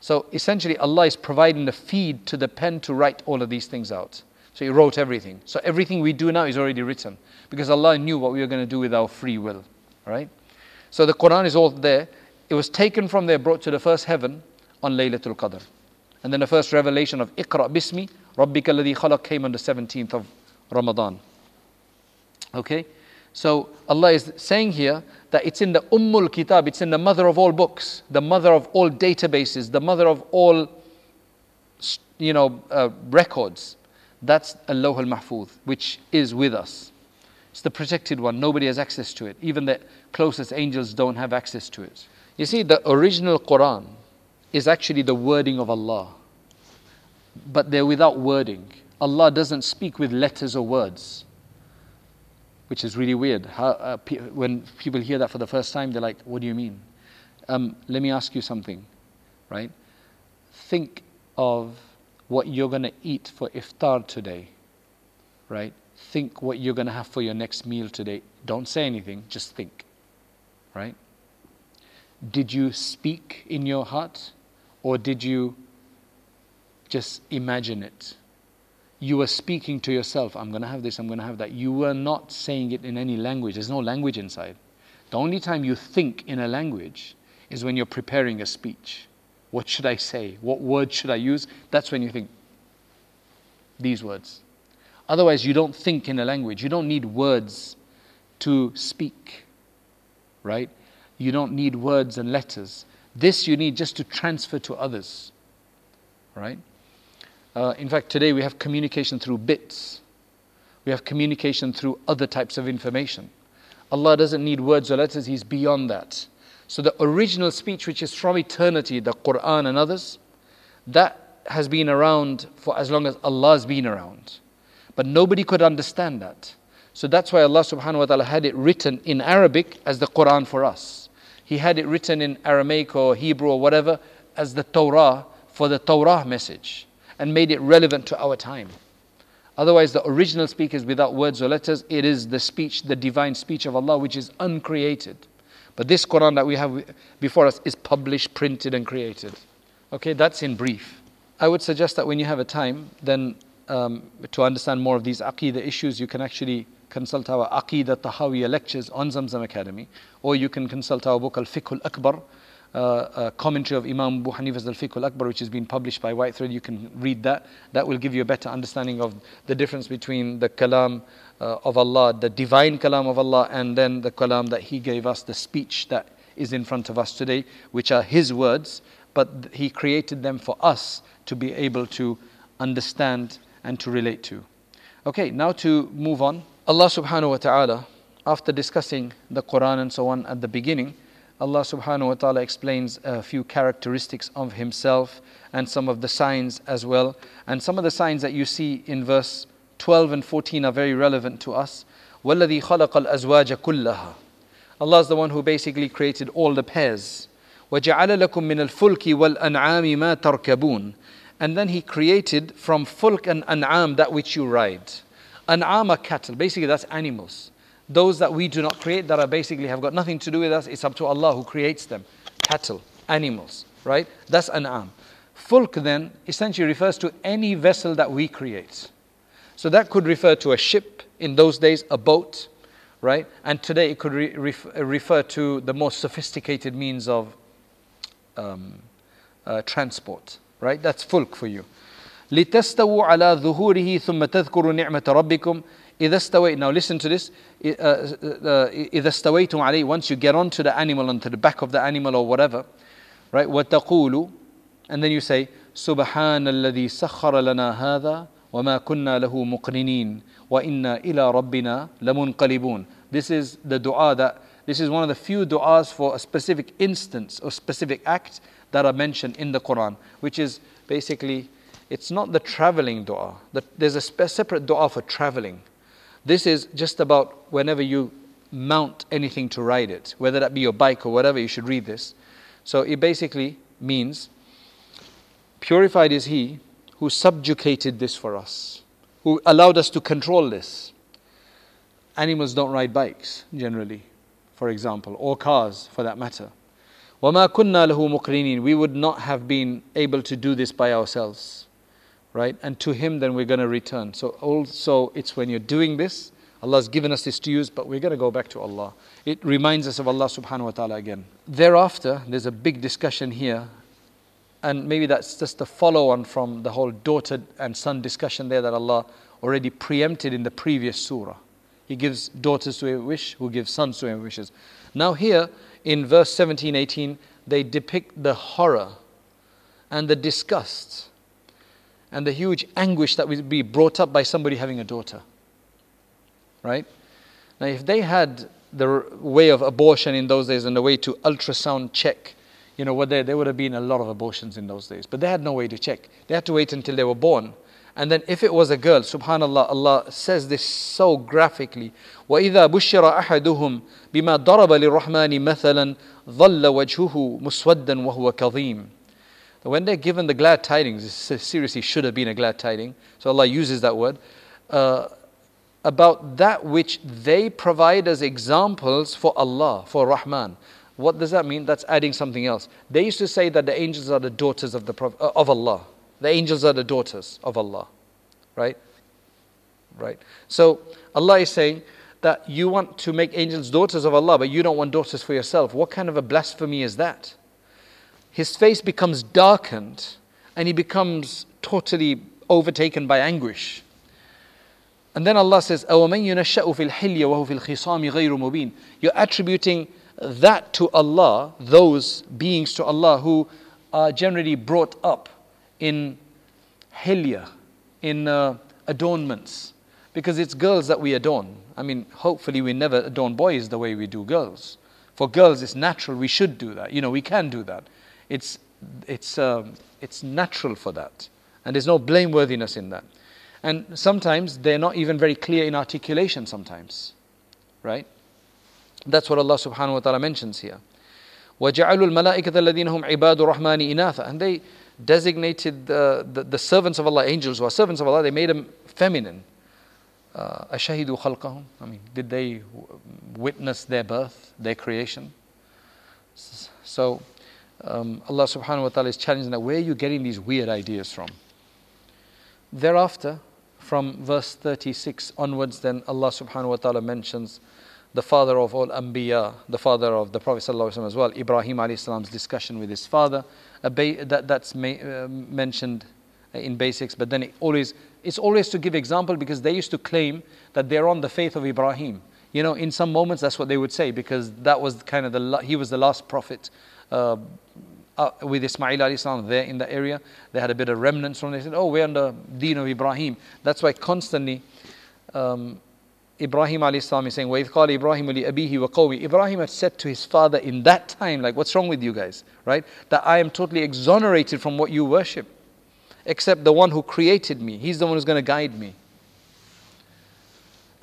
So essentially, Allah is providing the feed to the pen to write all of these things out. So He wrote everything. So everything we do now is already written because Allah knew what we were going to do with our free will. Right? So the Quran is all there. It was taken from there, brought to the first heaven on Laylatul Qadr. And then the first revelation of Iqra Bismi, Rabbika alladhi khalaq came on the 17th of Ramadan. Okay? So Allah is saying here that it's in the Ummul Kitab, it's in the mother of all books, the mother of all databases, the mother of all you know, uh, records. That's al-Lawh al Mahfuz, which is with us. It's the protected one. Nobody has access to it. Even the closest angels don't have access to it. You see, the original Quran is actually the wording of Allah, but they're without wording. Allah doesn't speak with letters or words, which is really weird. How, uh, pe- when people hear that for the first time, they're like, What do you mean? Um, let me ask you something, right? Think of what you're going to eat for iftar today, right? think what you're going to have for your next meal today. Don't say anything, just think. Right? Did you speak in your heart or did you just imagine it? You were speaking to yourself, I'm going to have this, I'm going to have that. You were not saying it in any language. There's no language inside. The only time you think in a language is when you're preparing a speech. What should I say? What words should I use? That's when you think these words. Otherwise, you don't think in a language. You don't need words to speak, right? You don't need words and letters. This you need just to transfer to others, right? Uh, in fact, today we have communication through bits, we have communication through other types of information. Allah doesn't need words or letters, He's beyond that. So, the original speech, which is from eternity, the Quran and others, that has been around for as long as Allah has been around. But nobody could understand that. So that's why Allah subhanahu wa ta'ala had it written in Arabic as the Quran for us. He had it written in Aramaic or Hebrew or whatever as the Torah for the Torah message and made it relevant to our time. Otherwise, the original speak is without words or letters. It is the speech, the divine speech of Allah, which is uncreated. But this Quran that we have before us is published, printed, and created. Okay, that's in brief. I would suggest that when you have a time, then um, to understand more of these Aqidah issues, you can actually consult our Aqidah Tahawiyya lectures on Zamzam Academy, or you can consult our book Al Fiqh Al Akbar, uh, a commentary of Imam Abu Hanifa's Al Fiqh Al Akbar, which has been published by White Thread. You can read that. That will give you a better understanding of the difference between the Kalam uh, of Allah, the divine Kalam of Allah, and then the Kalam that He gave us, the speech that is in front of us today, which are His words, but He created them for us to be able to understand and to relate to. Okay, now to move on. Allah subhanahu wa ta'ala, after discussing the Quran and so on at the beginning, Allah subhanahu wa ta'ala explains a few characteristics of Himself and some of the signs as well. And some of the signs that you see in verse 12 and 14 are very relevant to us. وَالَّذِي خَلَقَ الْأَزْوَاجَ كُلَّهَا Allah is the one who basically created all the pairs. وَجَعَلَ لَكُم مِّنَ الْفُلْكِ وَالْأَنْعَامِ مَا تَرْكَبُونَ and then he created from fulk and an'am that which you ride. An'am are cattle, basically that's animals. Those that we do not create, that are basically have got nothing to do with us, it's up to Allah who creates them. Cattle, animals, right? That's an'am. Fulk then essentially refers to any vessel that we create. So that could refer to a ship, in those days, a boat, right? And today it could re- refer to the most sophisticated means of um, uh, transport right? That's fulk for you. لتستووا على ظهوره ثم تذكروا نعمة ربكم إذا استويت now listen to this uh, uh, إذا استويتم عليه once you get onto the animal onto the back of the animal or whatever right وتقولوا and then you say سبحان الذي سخر لنا هذا وما كنا له مقرنين وإنا إلى ربنا لمنقلبون this is the dua that this is one of the few du'as for a specific instance or specific act that are mentioned in the Quran which is basically it's not the traveling dua there's a separate dua for traveling this is just about whenever you mount anything to ride it, whether that be your bike or whatever, you should read this. So it basically means purified is He who subjugated this for us, who allowed us to control this. Animals don't ride bikes generally, for example, or cars for that matter. وَمَا كُنَّا لَهُ مُقْرِنِينَ We would not have been able to do this by ourselves right? And to Him, then we're going to return. So, also, it's when you're doing this, Allah has given us this to use, but we're going to go back to Allah. It reminds us of Allah subhanahu wa ta'ala again. Thereafter, there's a big discussion here, and maybe that's just a follow on from the whole daughter and son discussion there that Allah already preempted in the previous surah. He gives daughters to a wish, who gives sons to a wishes. Now, here in verse 17 18, they depict the horror and the disgust and the huge anguish that would be brought up by somebody having a daughter. Right? Now, if they had the way of abortion in those days and the way to ultrasound check, you know, what there, there would have been a lot of abortions in those days. But they had no way to check. They had to wait until they were born. And then if it was a girl, subhanAllah, Allah says this so graphically. وَإِذَا بُشِّرَ أَحَدُهُمْ بِمَا ضَرَبَ لِلرَّحْمَنِ مَثَلًا ظَلَّ وَجْهُهُ مُسْوَدًّا وَهُوَ كَظِيمٌ when they're given the glad tidings, it seriously should have been a glad tiding. So Allah uses that word. Uh, about that which they provide as examples for Allah, for Rahman. What does that mean? That's adding something else. They used to say that the angels are the daughters of, the, uh, of Allah. The angels are the daughters of Allah. Right? Right. So Allah is saying that you want to make angels daughters of Allah, but you don't want daughters for yourself. What kind of a blasphemy is that? his face becomes darkened and he becomes totally overtaken by anguish. And then Allah says, أَوَمَنْ يُنَشَّأُ فِي الْحِلْيَ وَهُوَ فِي الْخِصَامِ غَيْرُ مُبِينٍ You're attributing that to Allah, those beings to Allah who are generally brought up in hilya, in uh, adornments. Because it's girls that we adorn. I mean, hopefully we never adorn boys the way we do girls. For girls, it's natural, we should do that. You know, we can do that. It's, it's, um, it's natural for that. And there's no blameworthiness in that. And sometimes they're not even very clear in articulation sometimes. Right? That's what Allah subhanahu wa ta'ala mentions here. وَجَعَلُوا الْمَلَائِكَةَ الَّذِينَ هُمْ عِبَادُ الرَّحْمَنِ إِنَاثًا And they designated the, the, the, servants of Allah, angels who are servants of Allah, they made them feminine. أَشَهِدُوا uh, خَلْقَهُم I mean, did they witness their birth, their creation? So, um, Allah subhanahu wa ta'ala is challenging that where are you getting these weird ideas from? Thereafter, from verse 36 onwards, then Allah subhanahu wa ta'ala mentions the father of all Anbiya, the father of the Prophet as well, Ibrahim alayhi salam's discussion with his father. That, that's uh, mentioned in basics, but then it always, it's always to give example because they used to claim that they're on the faith of Ibrahim. You know, in some moments that's what they would say because that was kind of the, he was the last prophet uh, uh, with Ismail alayhi there in the area. They had a bit of remnants from. They said, "Oh, we're on the deen of Ibrahim." That's why constantly. Um, Ibrahim alayhi salam is saying, وَإِذْ قَالَ إِبْرَاهِيمُ لِأَبِيهِ وَقَوْمِهِ Ibrahim had said to his father in that time, like, what's wrong with you guys, right? That I am totally exonerated from what you worship, except the one who created me. He's the one who's going to guide me.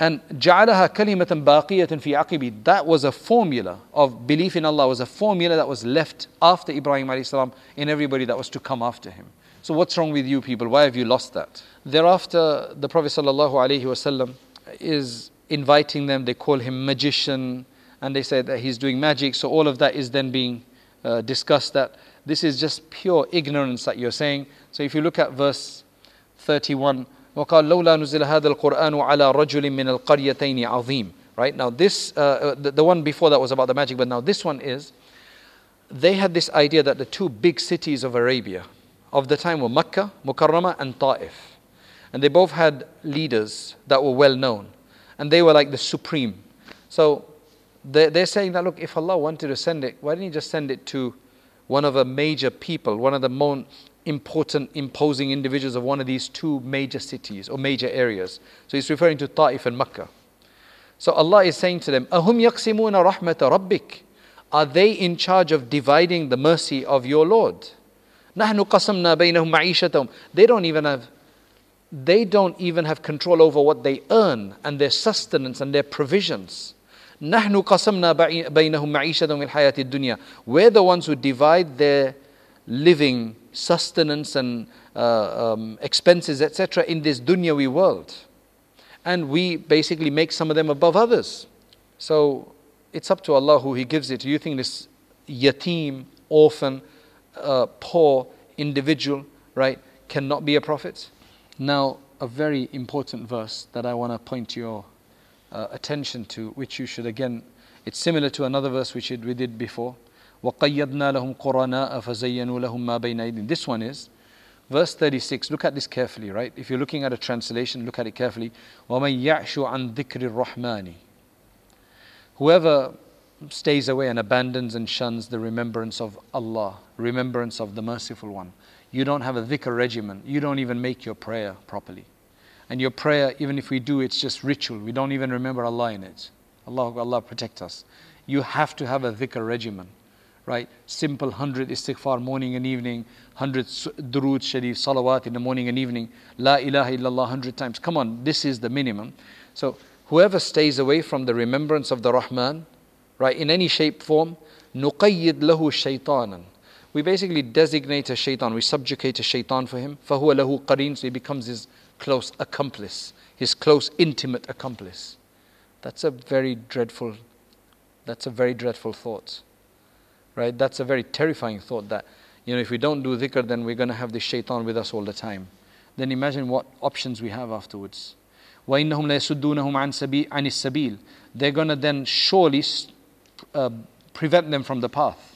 And جعلها كلمة باقية في عقبي. That was a formula of belief in Allah was a formula that was left after Ibrahim alayhi salam in everybody that was to come after him. So what's wrong with you people? Why have you lost that? Thereafter, the Prophet sallallahu alaihi wasallam is inviting them. They call him magician, and they say that he's doing magic. So all of that is then being uh, discussed. That this is just pure ignorance that you're saying. So if you look at verse 31. وقال لولا نزل هذا القرآن على رجل من القريتين عظيم right now this uh, uh, the, the one before that was about the magic but now this one is they had this idea that the two big cities of Arabia of the time were Makkah, Mukarramah, and Ta'if. And they both had leaders that were well known. And they were like the supreme. So they're, they're saying that, look, if Allah wanted to send it, why didn't He just send it to one of the major people, one of the more important, imposing individuals of one of these two major cities or major areas? So He's referring to Ta'if and Makkah. So Allah is saying to them, Ahum yaksimuna rahmata rabbik. Are they in charge of dividing the mercy of your Lord? نحن قسمنا بينهم معيشتهم. They don't even have they don't even have control over what they earn and their sustenance and their provisions. نحن قسمنا بينهم معيشتهم في الحياة الدنيا. We're the ones who divide their living sustenance and uh, um, expenses, etc., in this dunyawi world and we basically make some of them above others. So it's up to Allah who He gives it. Do you think this yatim, orphan, uh, poor individual, right, cannot be a prophet? Now, a very important verse that I want to point your uh, attention to, which you should again, it's similar to another verse which we did before. وَقَيَّدْنَا لَهُمْ قُرَنَاءَ فَزَيَّنُوا لَهُم مَا بَيْنَ أَيْدِيهِمْ This one is Verse 36, look at this carefully, right? If you're looking at a translation, look at it carefully. وَمَن يَعْشُ عَن ذِكْرِ الرَّحْمَنِ Whoever stays away and abandons and shuns the remembrance of Allah, remembrance of the Merciful One. You don't have a dhikr regimen. You don't even make your prayer properly. And your prayer, even if we do, it's just ritual. We don't even remember Allah in it. Allah, Allah protect us. You have to have a dhikr regimen right? Simple 100 istighfar morning and evening, 100 durood sharif, salawat in the morning and evening, la ilaha illallah 100 times. Come on, this is the minimum. So whoever stays away from the remembrance of the Rahman, right, in any shape, form, نُقَيِّدْ لَهُ شَيْطَانًا We basically designate a shaitan, we subjugate a shaitan for him. فَهُوَ لَهُ قَرِينٌ So he becomes his close accomplice, his close intimate accomplice. That's a very dreadful, that's a very dreadful thought right? That's a very terrifying thought that, you know, if we don't do dhikr, then we're going to have this shaitan with us all the time. Then imagine what options we have afterwards. وَإِنَّهُمْ لَيَسُدُّونَهُمْ عَنْ السَّبِيلِ They're going to then surely uh, prevent them from the path.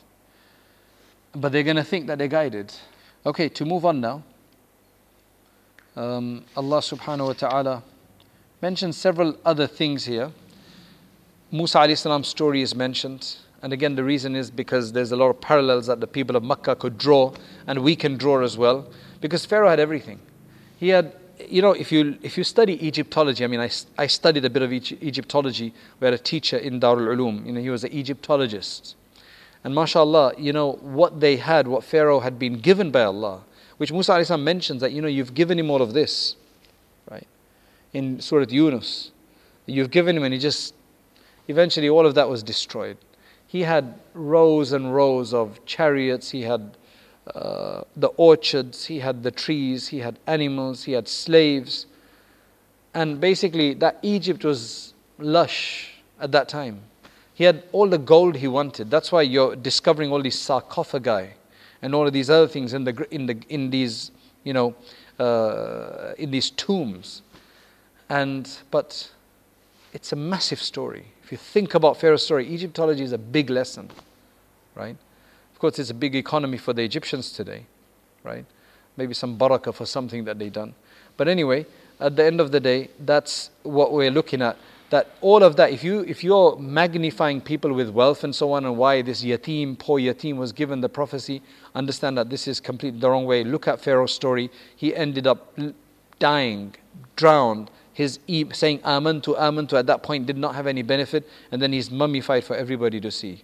But they're going to think that they're guided. Okay, to move on now. Um, Allah subhanahu wa ta'ala mentions several other things here. Musa alayhi salam's story is mentioned. And again, the reason is because there's a lot of parallels that the people of Makkah could draw, and we can draw as well. Because Pharaoh had everything. He had, you know, if you, if you study Egyptology, I mean, I, I studied a bit of Egyptology. We had a teacher in Darul Uloom, you know, he was an Egyptologist. And mashallah, you know, what they had, what Pharaoh had been given by Allah, which Musa mentions that, you know, you've given him all of this, right? In Surah Yunus. You've given him, and he just, eventually all of that was destroyed. He had rows and rows of chariots, he had uh, the orchards, he had the trees, he had animals, he had slaves. And basically, that Egypt was lush at that time. He had all the gold he wanted. That's why you're discovering all these sarcophagi and all of these other things in, the, in, the, in these, you know, uh, in these tombs. And, but it's a massive story. If you think about Pharaoh's story, Egyptology is a big lesson, right? Of course, it's a big economy for the Egyptians today, right? Maybe some barakah for something that they've done. But anyway, at the end of the day, that's what we're looking at. That all of that, if you if you're magnifying people with wealth and so on, and why this yatim, poor yatim, was given the prophecy, understand that this is completely the wrong way. Look at Pharaoh's story. He ended up dying, drowned, his saying amantu, amantu at that point did not have any benefit, and then he's mummified for everybody to see.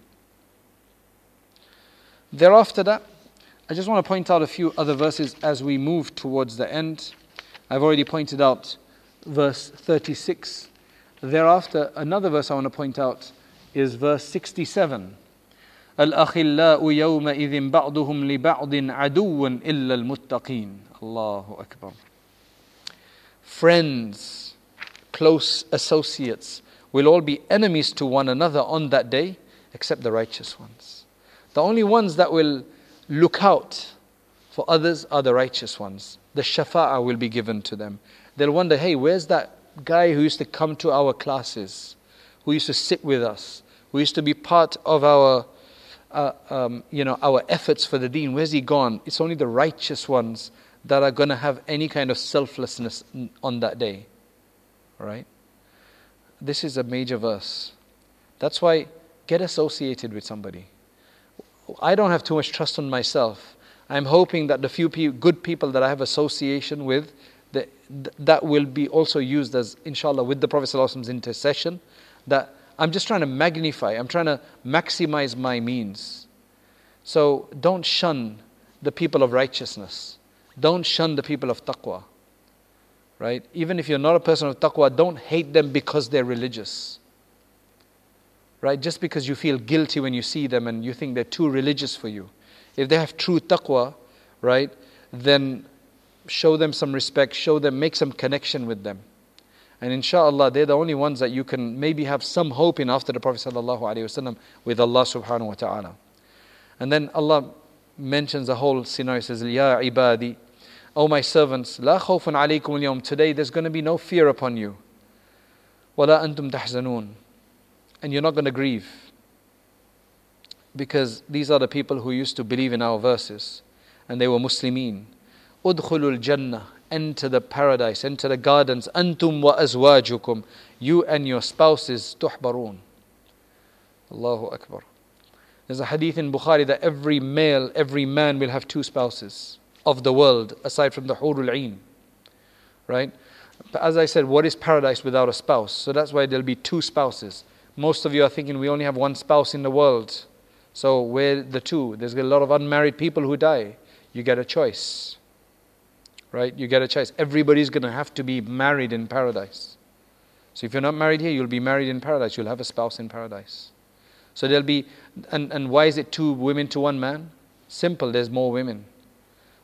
Thereafter that, I just want to point out a few other verses as we move towards the end. I've already pointed out verse 36. Thereafter, another verse I want to point out is verse 67. الأخلاء يومئذ بعضهم لبعض عدو إلا المتقين الله أكبر Friends close associates will all be enemies to one another on that day, except the righteous ones. The only ones that will look out for others are the righteous ones. The shafa'ah will be given to them. They'll wonder, hey, where's that guy who used to come to our classes, who used to sit with us, who used to be part of our uh, um, you know, our efforts for the deen, where's he gone? It's only the righteous ones that are going to have any kind of selflessness on that day. Right? This is a major verse. That's why get associated with somebody. I don't have too much trust on myself. I'm hoping that the few good people that I have association with, that, that will be also used as, inshallah, with the Prophet Prophet's intercession. That I'm just trying to magnify, I'm trying to maximize my means. So don't shun the people of righteousness. Don't shun the people of taqwa. Right? Even if you're not a person of taqwa, don't hate them because they're religious right? Just because you feel guilty when you see them and you think they're too religious for you. If they have true taqwa, right, then show them some respect, show them, make some connection with them. And inshallah, they're the only ones that you can maybe have some hope in after the Prophet ﷺ with Allah subhanahu wa ta'ala. And then Allah mentions the whole scenario, says, Ya ibadi, O my servants, la khawfun alaykum al Today there's going to be no fear upon you. Wala antum tahzanun and you're not going to grieve. Because these are the people who used to believe in our verses, and they were Muslimin. Udkhulul Jannah, enter the paradise, enter the gardens. Antum wa azwajukum, you and your spouses, tuhbarun. Allahu Akbar. There's a hadith in Bukhari that every male, every man will have two spouses of the world, aside from the Hurul Ain. Right? But as I said, what is paradise without a spouse? So that's why there'll be two spouses. Most of you are thinking we only have one spouse in the world. So we're the two. There's a lot of unmarried people who die. You get a choice. Right? You get a choice. Everybody's going to have to be married in paradise. So if you're not married here, you'll be married in paradise. You'll have a spouse in paradise. So there'll be, and, and why is it two women to one man? Simple, there's more women.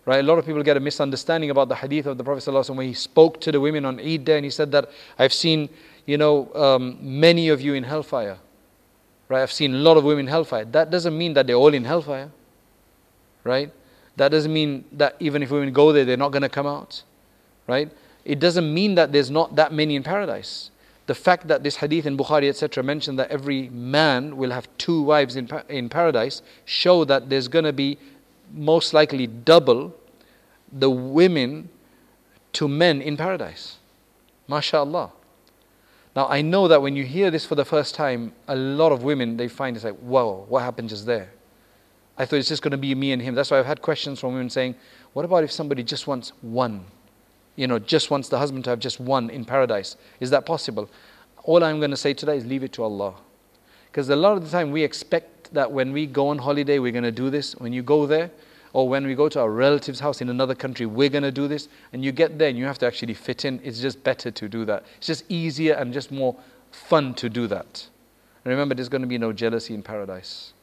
Right? A lot of people get a misunderstanding about the hadith of the Prophet ﷺ when he spoke to the women on Eid day and he said that I've seen you know, um, many of you in hellfire. Right? I've seen a lot of women in hellfire. That doesn't mean that they're all in hellfire. Right? That doesn't mean that even if women go there, they're not going to come out. Right? It doesn't mean that there's not that many in paradise. The fact that this hadith in Bukhari, etc., mentioned that every man will have two wives in, in paradise show that there's going to be most likely double the women to men in paradise. MashaAllah. Now, I know that when you hear this for the first time, a lot of women, they find it's like, whoa, what happened just there? I thought it's just going to be me and him. That's why I've had questions from women saying, what about if somebody just wants one? You know, just wants the husband to have just one in paradise. Is that possible? All I'm going to say today is leave it to Allah. Because a lot of the time we expect that when we go on holiday, we're going to do this. When you go there, or when we go to our relative's house in another country, we're going to do this. And you get there and you have to actually fit in. It's just better to do that. It's just easier and just more fun to do that. And remember, there's going to be no jealousy in paradise.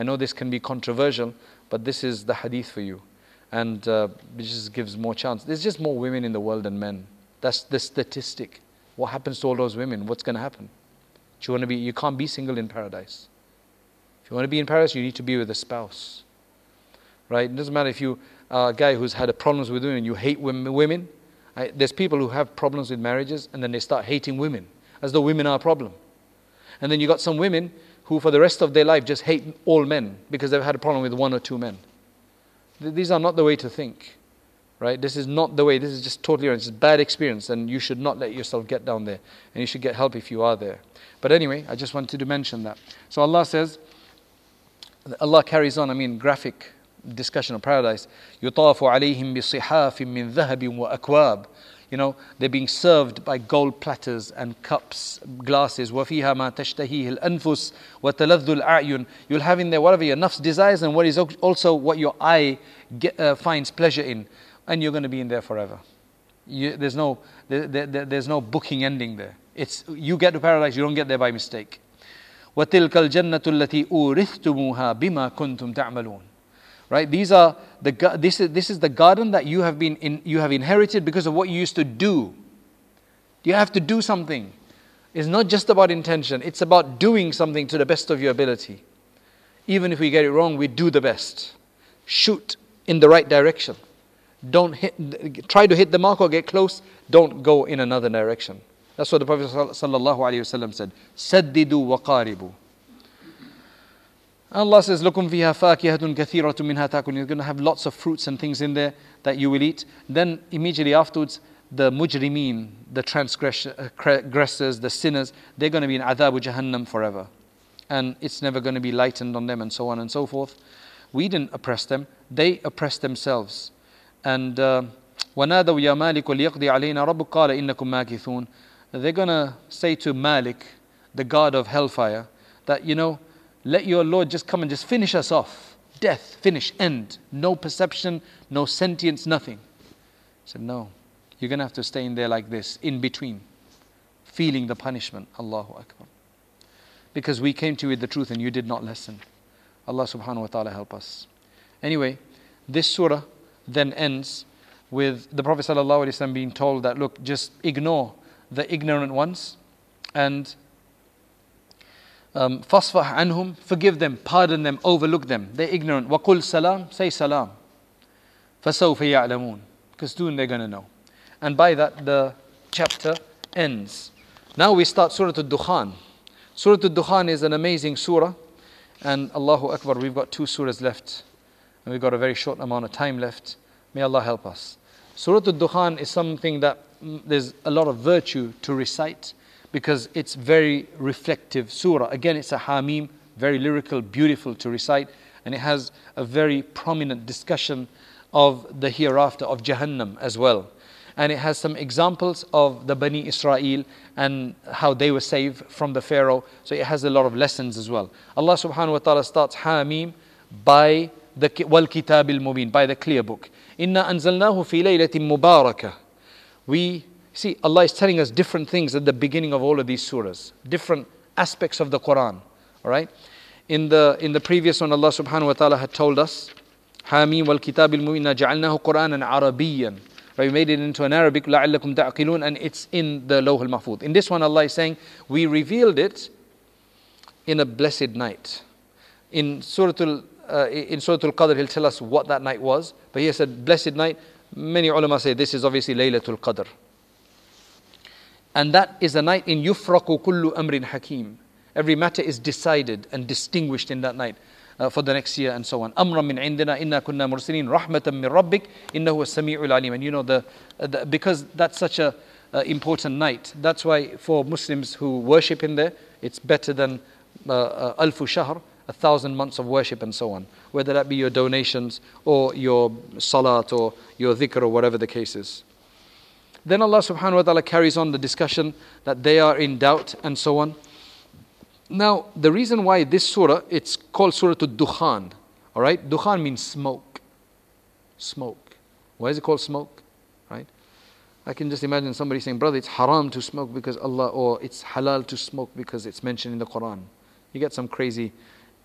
I know this can be controversial, but this is the hadith for you. And uh, it just gives more chance. There's just more women in the world than men. That's the statistic. What happens to all those women? What's going to happen? Do you want to be? You can't be single in paradise. If you want to be in paradise, you need to be with a spouse right? It doesn't matter if you are a guy who's had problems with women, you hate women. Right? There's people who have problems with marriages and then they start hating women as though women are a problem. And then you got some women who for the rest of their life just hate all men because they've had a problem with one or two men. These are not the way to think, right? This is not the way. This is just totally wrong. It's a bad experience, and you should not let yourself get down there. And you should get help if you are there. But anyway, I just wanted to mention that. So Allah says, Allah carries on, I mean, graphic discussion of paradise. يطاف عليهم بصحاف من ذهب وأكواب You know, they're being served by gold platters and cups, glasses. وَفِيهَا مَا تَشْتَهِيهِ الْأَنفُسُ وَتَلَذُّ الْأَعْيُنِ You'll have in there whatever your nafs desires and what is also what your eye get, uh, finds pleasure in. And you're going to be in there forever. You, there's, no, there, there, there's no booking ending there. It's, you get to paradise, you don't get there by mistake. وَتِلْكَ الْجَنَّةُ الَّتِي أُورِثْتُمُوهَا بِمَا كُنْتُمْ تَعْمَلُونَ right? These are the, this, is, this is the garden that you have, been in, you have inherited because of what you used to do. You have to do something. It's not just about intention, it's about doing something to the best of your ability. Even if we get it wrong, we do the best. Shoot in the right direction. Don't hit, try to hit the mark or get close. Don't go in another direction. That's what the Prophet ﷺ said. Saddidu wa qaribu. Allah says, لَكُمْ فِيهَا فَاكِهَةٌ كَثِيرَةٌ مِنْهَا تَأْكُلُونَ You're going to have lots of fruits and things in there that you will eat. Then immediately afterwards, the mujrimeen, the transgressors, the sinners, they're going to be in adhabu jahannam forever. And it's never going to be lightened on them and so on and so forth. We didn't oppress them, they oppressed themselves. And uh, وَنَادَوْا يَا مَالِكُ لِيَقْضِي عَلَيْنَا رَبُّكَ قَالَ إِنَّكُمْ مَاكِثُونَ They're going to say to Malik, the god of hellfire, that, you know, let your Lord just come and just finish us off. Death, finish, end. No perception, no sentience, nothing. He said, No, you're going to have to stay in there like this, in between, feeling the punishment. Allahu Akbar. Because we came to you with the truth and you did not listen. Allah subhanahu wa ta'ala help us. Anyway, this surah then ends with the Prophet ﷺ being told that, look, just ignore the ignorant ones and um, fasfah anhum, forgive them, pardon them, overlook them. They're ignorant. Waqul salam, say salam. فَسَوْفَ يَعْلَمُونَ Because soon they're going to know. And by that, the chapter ends. Now we start Surah Al-Dukhan. Surah Al-Dukhan is an amazing surah. And Allahu Akbar, we've got two surahs left. And we've got a very short amount of time left. May Allah help us. Surah Al-Dukhan is something that mm, there's a lot of virtue to recite because it's very reflective surah. Again, it's a hamim, very lyrical, beautiful to recite, and it has a very prominent discussion of the hereafter of Jahannam as well. And it has some examples of the Bani Israel and how they were saved from the Pharaoh. So it has a lot of lessons as well. Allah subhanahu wa ta'ala starts Hamim by the Wal Kitab al Mubin, by the clear book. Inna anzalnahu fi laylatin mubarakah. We See, Allah is telling us different things at the beginning of all of these surahs, different aspects of the Quran. All right? In the, in the previous one, Allah subhanahu wa ta'ala had told us, حاميم والكتاب المبين جعلناه قرآنا عربيا Right, we made it into an Arabic لعلكم تعقلون and it's in the Lawh al-Mahfuz. In this one Allah is saying we revealed it in a blessed night. In Surah al uh, in Surah Al-Qadr he'll tell us what that night was, but he said blessed night. Many ulama say this is obviously Laylatul Qadr. And that is a night in yufraku kullu amrin hakim. Every matter is decided and distinguished in that night uh, for the next year and so on. Amra min indina inna kunna mursalin rahmatan min rabbik innahu sami'ul alim. And you know, the, uh, the, because that's such a uh, important night, that's why for Muslims who worship in there, it's better than uh, uh, alfu shahr, a thousand months of worship and so on. Whether that be your donations or your salat or your dhikr or whatever the case is. Then Allah subhanahu wa ta'ala carries on the discussion that they are in doubt and so on. Now, the reason why this surah, it's called Surah Al Dukhan. All right? Dukhan means smoke. Smoke. Why is it called smoke? Right? I can just imagine somebody saying, brother, it's haram to smoke because Allah, or it's halal to smoke because it's mentioned in the Quran. You get some crazy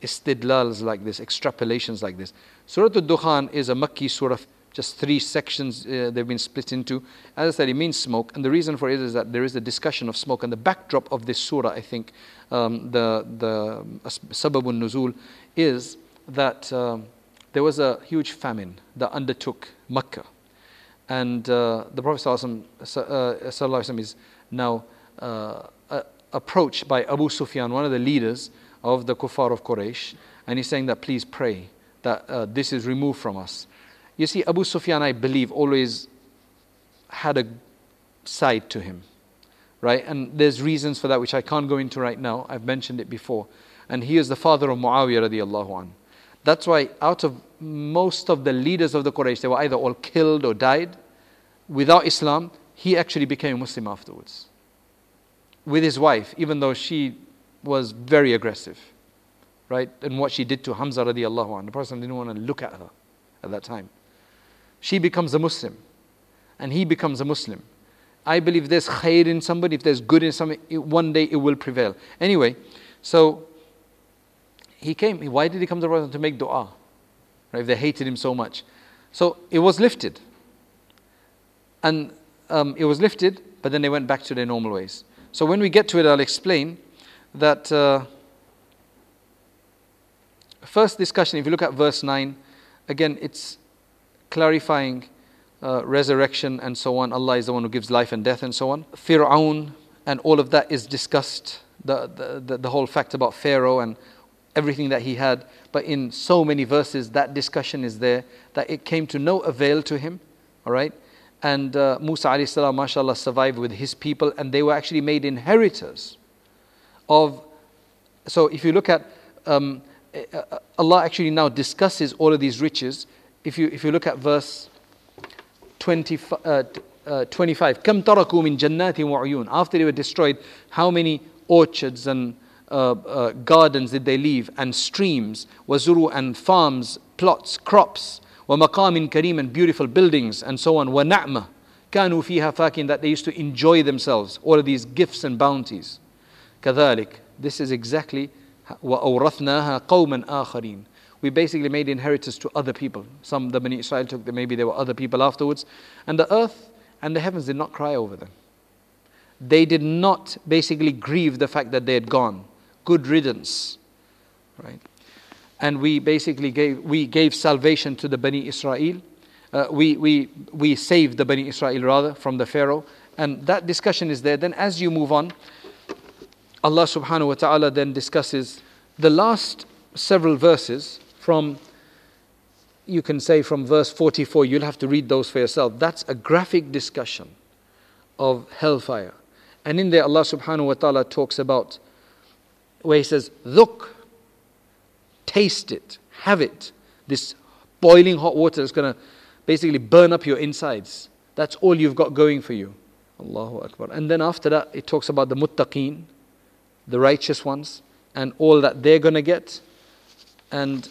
istidlals like this, extrapolations like this. Surah Al Dukhan is a Makki surah just three sections uh, they've been split into. As I said, it means smoke, and the reason for it is that there is a discussion of smoke. And the backdrop of this surah, I think, um, the the sababun nuzul, is that um, there was a huge famine that undertook Makkah, and uh, the Prophet ﷺ uh, is now uh, approached by Abu Sufyan, one of the leaders of the kuffar of Quraysh, and he's saying that please pray that uh, this is removed from us. You see, Abu Sufyan, I believe, always had a side to him, right? And there's reasons for that which I can't go into right now. I've mentioned it before. And he is the father of Muawiyah radiallahu an. That's why out of most of the leaders of the Quraysh, they were either all killed or died. Without Islam, he actually became a Muslim afterwards. With his wife, even though she was very aggressive, right? And what she did to Hamza radiallahu an. The Prophet didn't want to look at her at that time she becomes a Muslim and he becomes a Muslim. I believe there's khair in somebody, if there's good in somebody, one day it will prevail. Anyway, so he came. Why did he come to the Prophet to make dua? Right, if they hated him so much. So it was lifted. And um, it was lifted, but then they went back to their normal ways. So when we get to it, I'll explain that. Uh, first discussion, if you look at verse 9, again, it's clarifying uh, resurrection and so on. Allah is the one who gives life and death and so on. Fir'aun and all of that is discussed. The, the, the, the whole fact about Pharaoh and everything that he had. But in so many verses, that discussion is there that it came to no avail to him. All right? And uh, Musa alayhi salam, mashallah, survived with his people, and they were actually made inheritors of. So if you look at um, uh, uh, Allah actually now discusses all of these riches If you if you look at verse 20, uh, uh, 25, كم تركوا من جنات وعيون. After they were destroyed, how many orchards and uh, uh, gardens did they leave, and streams, wazuru and farms, plots, crops, ومقام كريم and beautiful buildings, and so on, ونعمة كانوا فيها فاكين that they used to enjoy themselves, all of these gifts and bounties. كذلك, this is exactly وأورثناها قوما آخرين. we basically made inheritance to other people. Some the Bani Israel took, maybe there were other people afterwards. And the earth and the heavens did not cry over them. They did not basically grieve the fact that they had gone good riddance. Right? And we basically gave, we gave salvation to the Bani Israel. Uh, we, we, we saved the Bani Israel rather from the Pharaoh. And that discussion is there. Then as you move on, Allah subhanahu wa ta'ala then discusses the last several verses from you can say from verse 44 you'll have to read those for yourself that's a graphic discussion of hellfire and in there allah subhanahu wa ta'ala talks about where he says, Look, taste it, have it. This boiling hot water is going to basically burn up your insides. That's all you've got going for you. Allahu Akbar. And then after that, it talks about the muttaqeen, the righteous ones, and all that they're going to get. And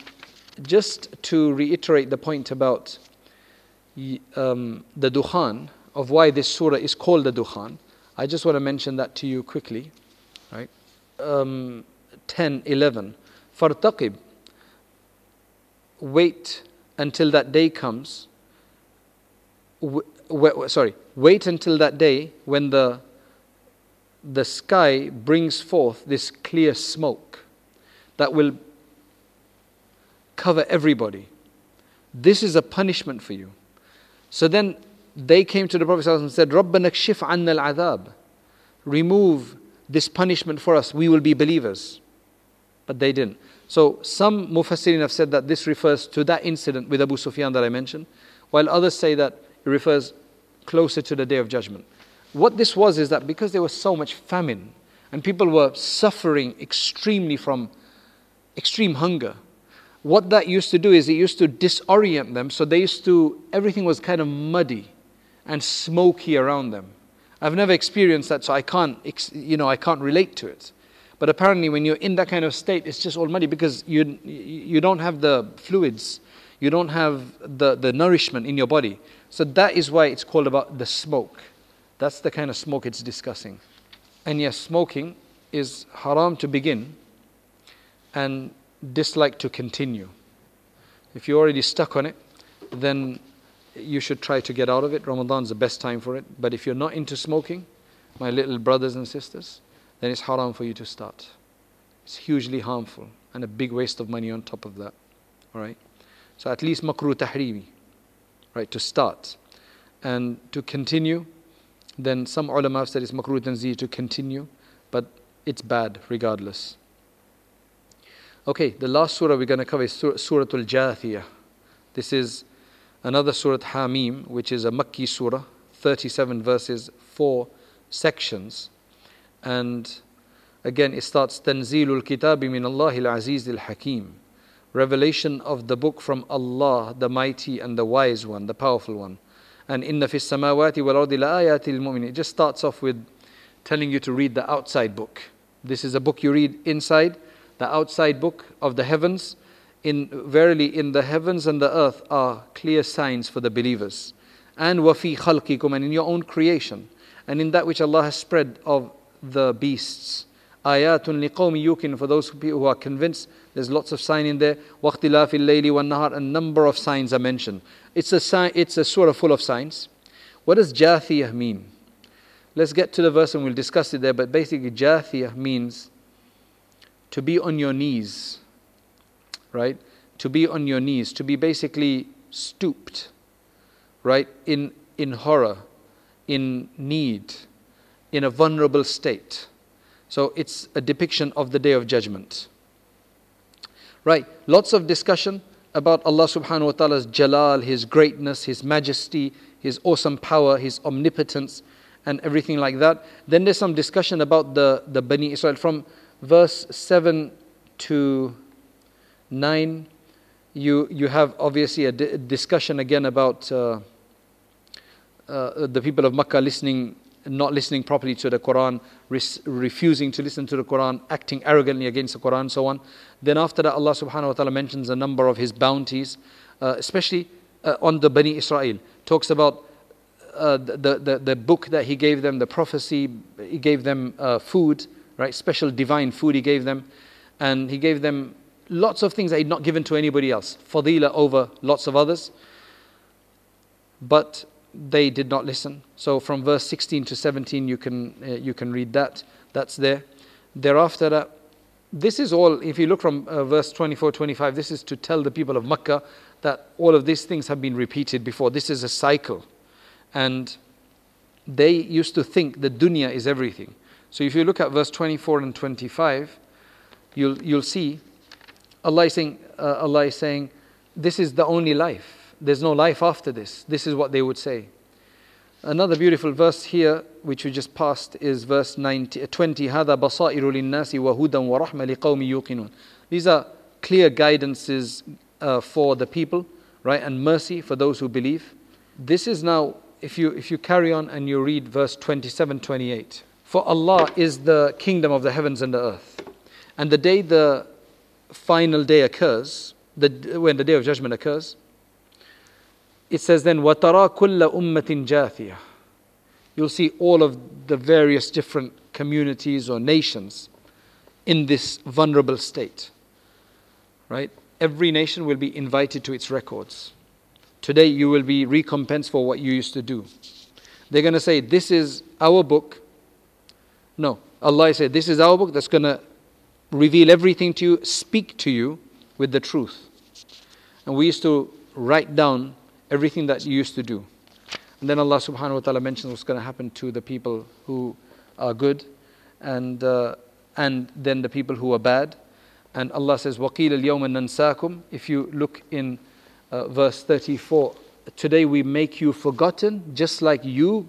just to reiterate the point about um, the Dukhan, of why this surah is called the Dukhan, I just want to mention that to you quickly. Right? Um, 10, 11. Fartaqib, wait until that day comes. W- w- sorry, wait until that day when the the sky brings forth this clear smoke that will cover everybody. This is a punishment for you. So then they came to the Prophet and said, رَبَّنَا اكْشِفْ عَنَّا الْعَذَابِ Remove this punishment for us, we will be believers. But they didn't. So some Mufassirin have said that this refers to that incident with Abu Sufyan that I mentioned, while others say that it refers closer to the day of judgment. What this was is that because there was so much famine and people were suffering extremely from extreme hunger, what that used to do is it used to disorient them. So they used to, everything was kind of muddy and smoky around them. I've never experienced that, so I can't, you know, I can't relate to it. But apparently, when you're in that kind of state, it's just all muddy because you, you don't have the fluids, you don't have the, the nourishment in your body. So that is why it's called about the smoke. That's the kind of smoke it's discussing. And yes, smoking is haram to begin and dislike to continue. If you're already stuck on it, then you should try to get out of it. Ramadan's the best time for it. But if you're not into smoking, my little brothers and sisters, then it's haram for you to start. It's hugely harmful and a big waste of money on top of that. All right? So at least makruh tahrimi, right, to start. And to continue, then some ulama have said it's makruh tanzih to continue, but it's bad regardless. Okay, the last surah we're going to cover is Surah Al Jathiyah. This is another Surah Hamim, which is a Makki surah, 37 verses, four sections. And again, it starts Tanzilul Kitabi min Allah al Aziz al Hakim. Revelation of the book from Allah, the mighty and the wise one, the powerful one. And inna fis samawati wal ardi la ayatil mu'minin. It just starts off with telling you to read the outside book. This is a book you read inside, the outside book of the heavens. In verily in the heavens and the earth are clear signs for the believers. And wafi khalqikum and in your own creation and in that which Allah has spread of the beasts. Ayatun liqawmi yukin for those people who are convinced there's lots of sign in there. Waqtilafil layli wan nahar a number of signs are mentioned. It's a sign it's a surah full of signs. What does jathiyah mean? Let's get to the verse and we'll discuss it there but basically jathiyah means to be on your knees right? To be on your knees, to be basically stooped, right? In, in horror, in need, in a vulnerable state. So it's a depiction of the day of judgment. Right, lots of discussion about Allah subhanahu wa ta'ala's jalal, His greatness, His majesty, His awesome power, His omnipotence, and everything like that. Then there's some discussion about the, the Bani Israel from verse 7 to 9. You, you have obviously a discussion again about uh, uh, the people of Makkah listening not listening properly to the Quran, refusing to listen to the Quran, acting arrogantly against the Quran, and so on. Then after that, Allah subhanahu wa ta'ala mentions a number of His bounties, uh, especially uh, on the Bani Israel. Talks about uh, the, the, the book that He gave them, the prophecy, He gave them uh, food, right? Special divine food He gave them. And He gave them lots of things that He'd not given to anybody else. Fadila over lots of others. But they did not listen. So from verse 16 to 17, you can, uh, you can read that. That's there. Thereafter, uh, this is all, if you look from uh, verse 24, 25, this is to tell the people of Makkah that all of these things have been repeated before. This is a cycle. And they used to think the dunya is everything. So if you look at verse 24 and 25, you'll, you'll see Allah is saying, uh, Allah is saying, this is the only life there's no life after this. This is what they would say. Another beautiful verse here, which we just passed, is verse 90, 20. هذا بصائر للناس وهدى ورحمة لقوم يوقنون. These are clear guidances uh, for the people, right, and mercy for those who believe. This is now, if you if you carry on and you read verse 27, 28. For Allah is the kingdom of the heavens and the earth, and the day the final day occurs, the, when the day of judgment occurs, it says then, وَتَرَى كُلَّ أُمَّةٍ جَاثِيَةٍ You'll see all of the various different communities or nations in this vulnerable state. Right? Every nation will be invited to its records. Today you will be recompensed for what you used to do. They're going to say, This is our book. No, Allah said, This is our book that's going to reveal everything to you, speak to you with the truth. And we used to write down everything that you used to do. And then Allah subhanahu wa ta'ala mentions what's going to happen to the people who are good and, uh, and then the people who are bad. And Allah says, وَقِيلَ الْيَوْمَ نَنْسَاكُمْ If you look in uh, verse 34, today we make you forgotten just like you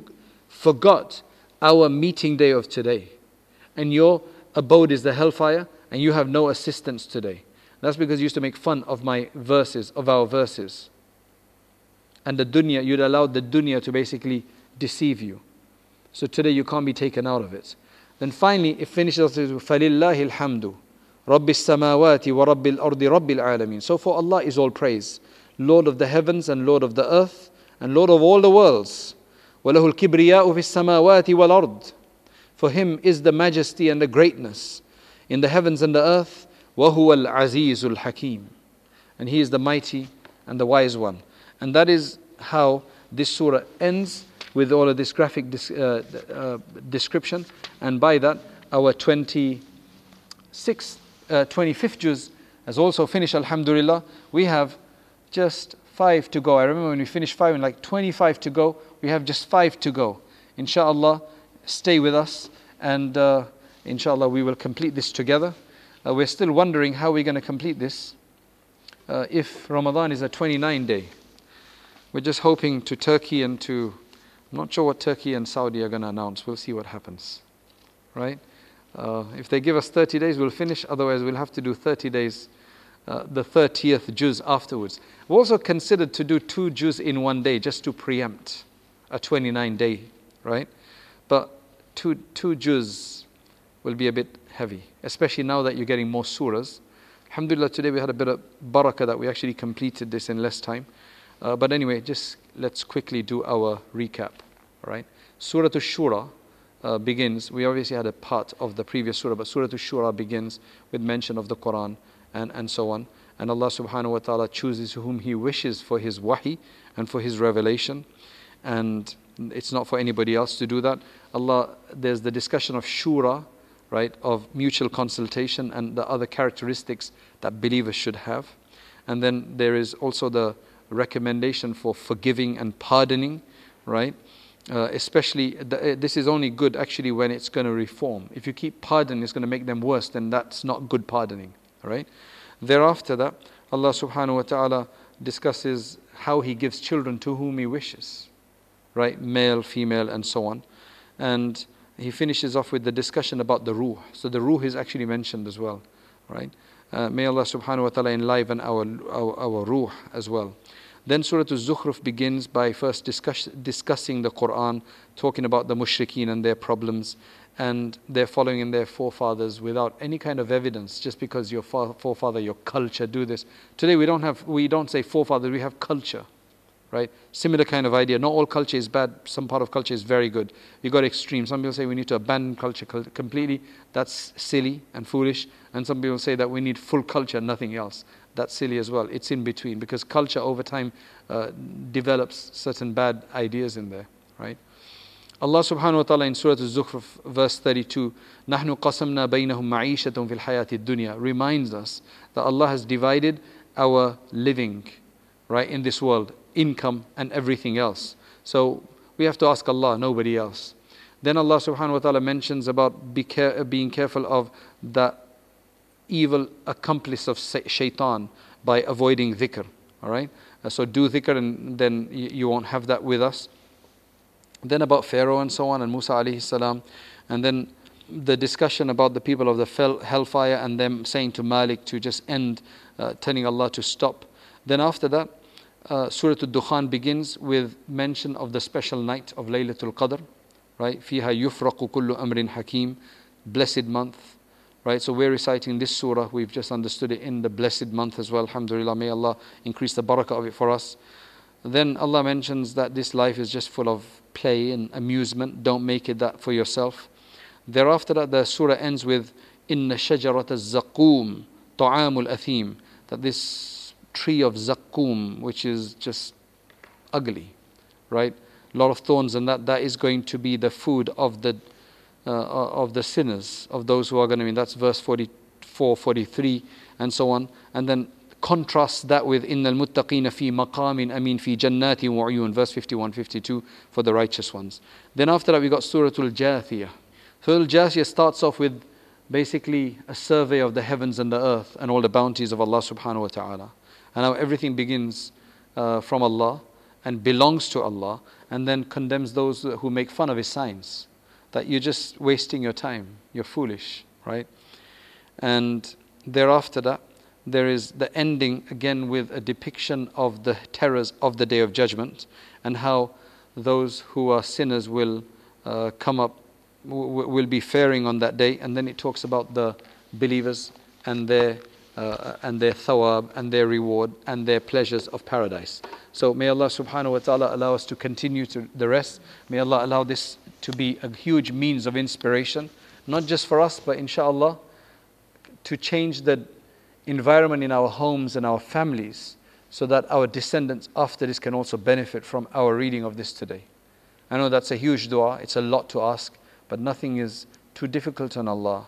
forgot our meeting day of today. And your abode is the hellfire and you have no assistance today. That's because you used to make fun of my verses, of our verses and the dunya, you'd allow the dunya to basically deceive you. So today you can't be taken out of it. Then finally, it finishes with فَلِلَّهِ الْحَمْدُ رَبِّ السَّمَاوَاتِ وَرَبِّ الْأَرْضِ رَبِّ الْعَالَمِينَ So for Allah is all praise, Lord of the heavens and Lord of the earth and Lord of all the worlds. وَلَهُ الْكِبْرِيَاءُ فِي السَّمَاوَاتِ وَالْأَرْضِ For Him is the majesty and the greatness in the heavens and the earth. وَهُوَ الْعَزِيزُ الْحَكِيمُ And He is the mighty and the wise one. And that is how this surah ends with all of this graphic uh, uh, description. And by that, our 26th, uh, 25th juz has also finished, alhamdulillah. We have just five to go. I remember when we finished five, and like 25 to go, we have just five to go. Inshallah, stay with us, and uh, inshallah, we will complete this together. Uh, we're still wondering how we're going to complete this uh, if Ramadan is a 29 day. We're just hoping to Turkey and to, I'm not sure what Turkey and Saudi are going to announce. We'll see what happens. Right? Uh, if they give us 30 days, we'll finish. Otherwise, we'll have to do 30 days, uh, the 30th juz afterwards. We've also considered to do two juz in one day just to preempt a 29 day, right? But two, two juz will be a bit heavy, especially now that you're getting more surahs. Alhamdulillah, today we had a bit of barakah that we actually completed this in less time. Uh, but anyway, just let's quickly do our recap. Right. Surah Ash-Shura uh, begins. We obviously had a part of the previous surah, but Surah Ash-Shura begins with mention of the Quran and, and so on. And Allah subhanahu wa ta'ala chooses whom He wishes for His wahi and for His revelation. And it's not for anybody else to do that. Allah, there's the discussion of shura, right, of mutual consultation and the other characteristics that believers should have. And then there is also the recommendation for forgiving and pardoning, right? Uh, especially, the, uh, this is only good actually when it's going to reform. If you keep pardoning, it's going to make them worse, then that's not good pardoning, right? Thereafter that, Allah subhanahu wa ta'ala discusses how He gives children to whom He wishes, right? Male, female, and so on. And he finishes off with the discussion about the ruh. So the ruh is actually mentioned as well, right? Uh, may Allah subhanahu wa ta'ala enliven our, our, our ruh as well. Then Surah Al-Zukhruf begins by first discuss, discussing the Quran, talking about the mushrikeen and their problems, and they're following in their forefathers without any kind of evidence, just because your forefather, your culture do this. Today we don't have, we don't say forefather, we have culture right? Similar kind of idea. Not all culture is bad. Some part of culture is very good. You got extreme. Some people say we need to abandon culture completely. That's silly and foolish. And some people say that we need full culture, nothing else. That's silly as well. It's in between because culture over time uh, develops certain bad ideas in there, right? Allah subhanahu wa ta'ala in Surah Al-Zukhruf verse 32 نحن قسمنا بينهم معيشتهم في الحياة الدنيا reminds us that Allah has divided our living right in this world income, and everything else. So we have to ask Allah, nobody else. Then Allah subhanahu wa ta'ala mentions about being careful of the evil accomplice of shaitan by avoiding dhikr. All right? Uh, so do dhikr and then you won't have that with us. Then about Pharaoh and so on and Musa alayhi salam. And then the discussion about the people of the hellfire and them saying to Malik to just end, uh, telling Allah to stop. Then after that, uh, Surah Al-Dukhan begins with mention of the special night of Laylatul Qadr, right? فِيهَا يُفْرَقُ كُلُّ أَمْرٍ حَكِيمٍ Blessed month, right? So we're reciting this surah, we've just understood it in the blessed month as well, alhamdulillah. May Allah increase the barakah of it for us. Then Allah mentions that this life is just full of play and amusement. Don't make it that for yourself. Thereafter that the surah ends with إِنَّ شَجَرَةَ الزَّقُومِ طَعَامُ الْأَثِيمِ That this tree of Zakkum, which is just ugly, right? A lot of thorns, and that, that is going to be the food of the, uh, of the sinners, of those who are going to be. That's verse 44, 43, and so on. And then contrast that with إِنَّ الْمُتَّقِينَ فِي مَقَامٍ أَمِينٍ فِي جَنَّاتٍ وَعُيُونٍ Verse 51, 52 for the righteous ones. Then after that we got Surah Al-Jathiyah. Surah Al-Jathiyah starts off with basically a survey of the heavens and the earth and all the bounties of Allah subhanahu wa ta'ala and how everything begins uh, from Allah and belongs to Allah, and then condemns those who make fun of His signs. That you're just wasting your time, you're foolish, right? And thereafter that, there is the ending again with a depiction of the terrors of the day of judgment and how those who are sinners will uh, come up, w- will be faring on that day. And then it talks about the believers and their uh, and their thawab and their reward and their pleasures of paradise. So may Allah subhanahu wa ta'ala allow us to continue to the rest. May Allah allow this to be a huge means of inspiration, not just for us, but inshallah, to change the environment in our homes and our families so that our descendants after this can also benefit from our reading of this today. I know that's a huge dua, it's a lot to ask, but nothing is too difficult on Allah.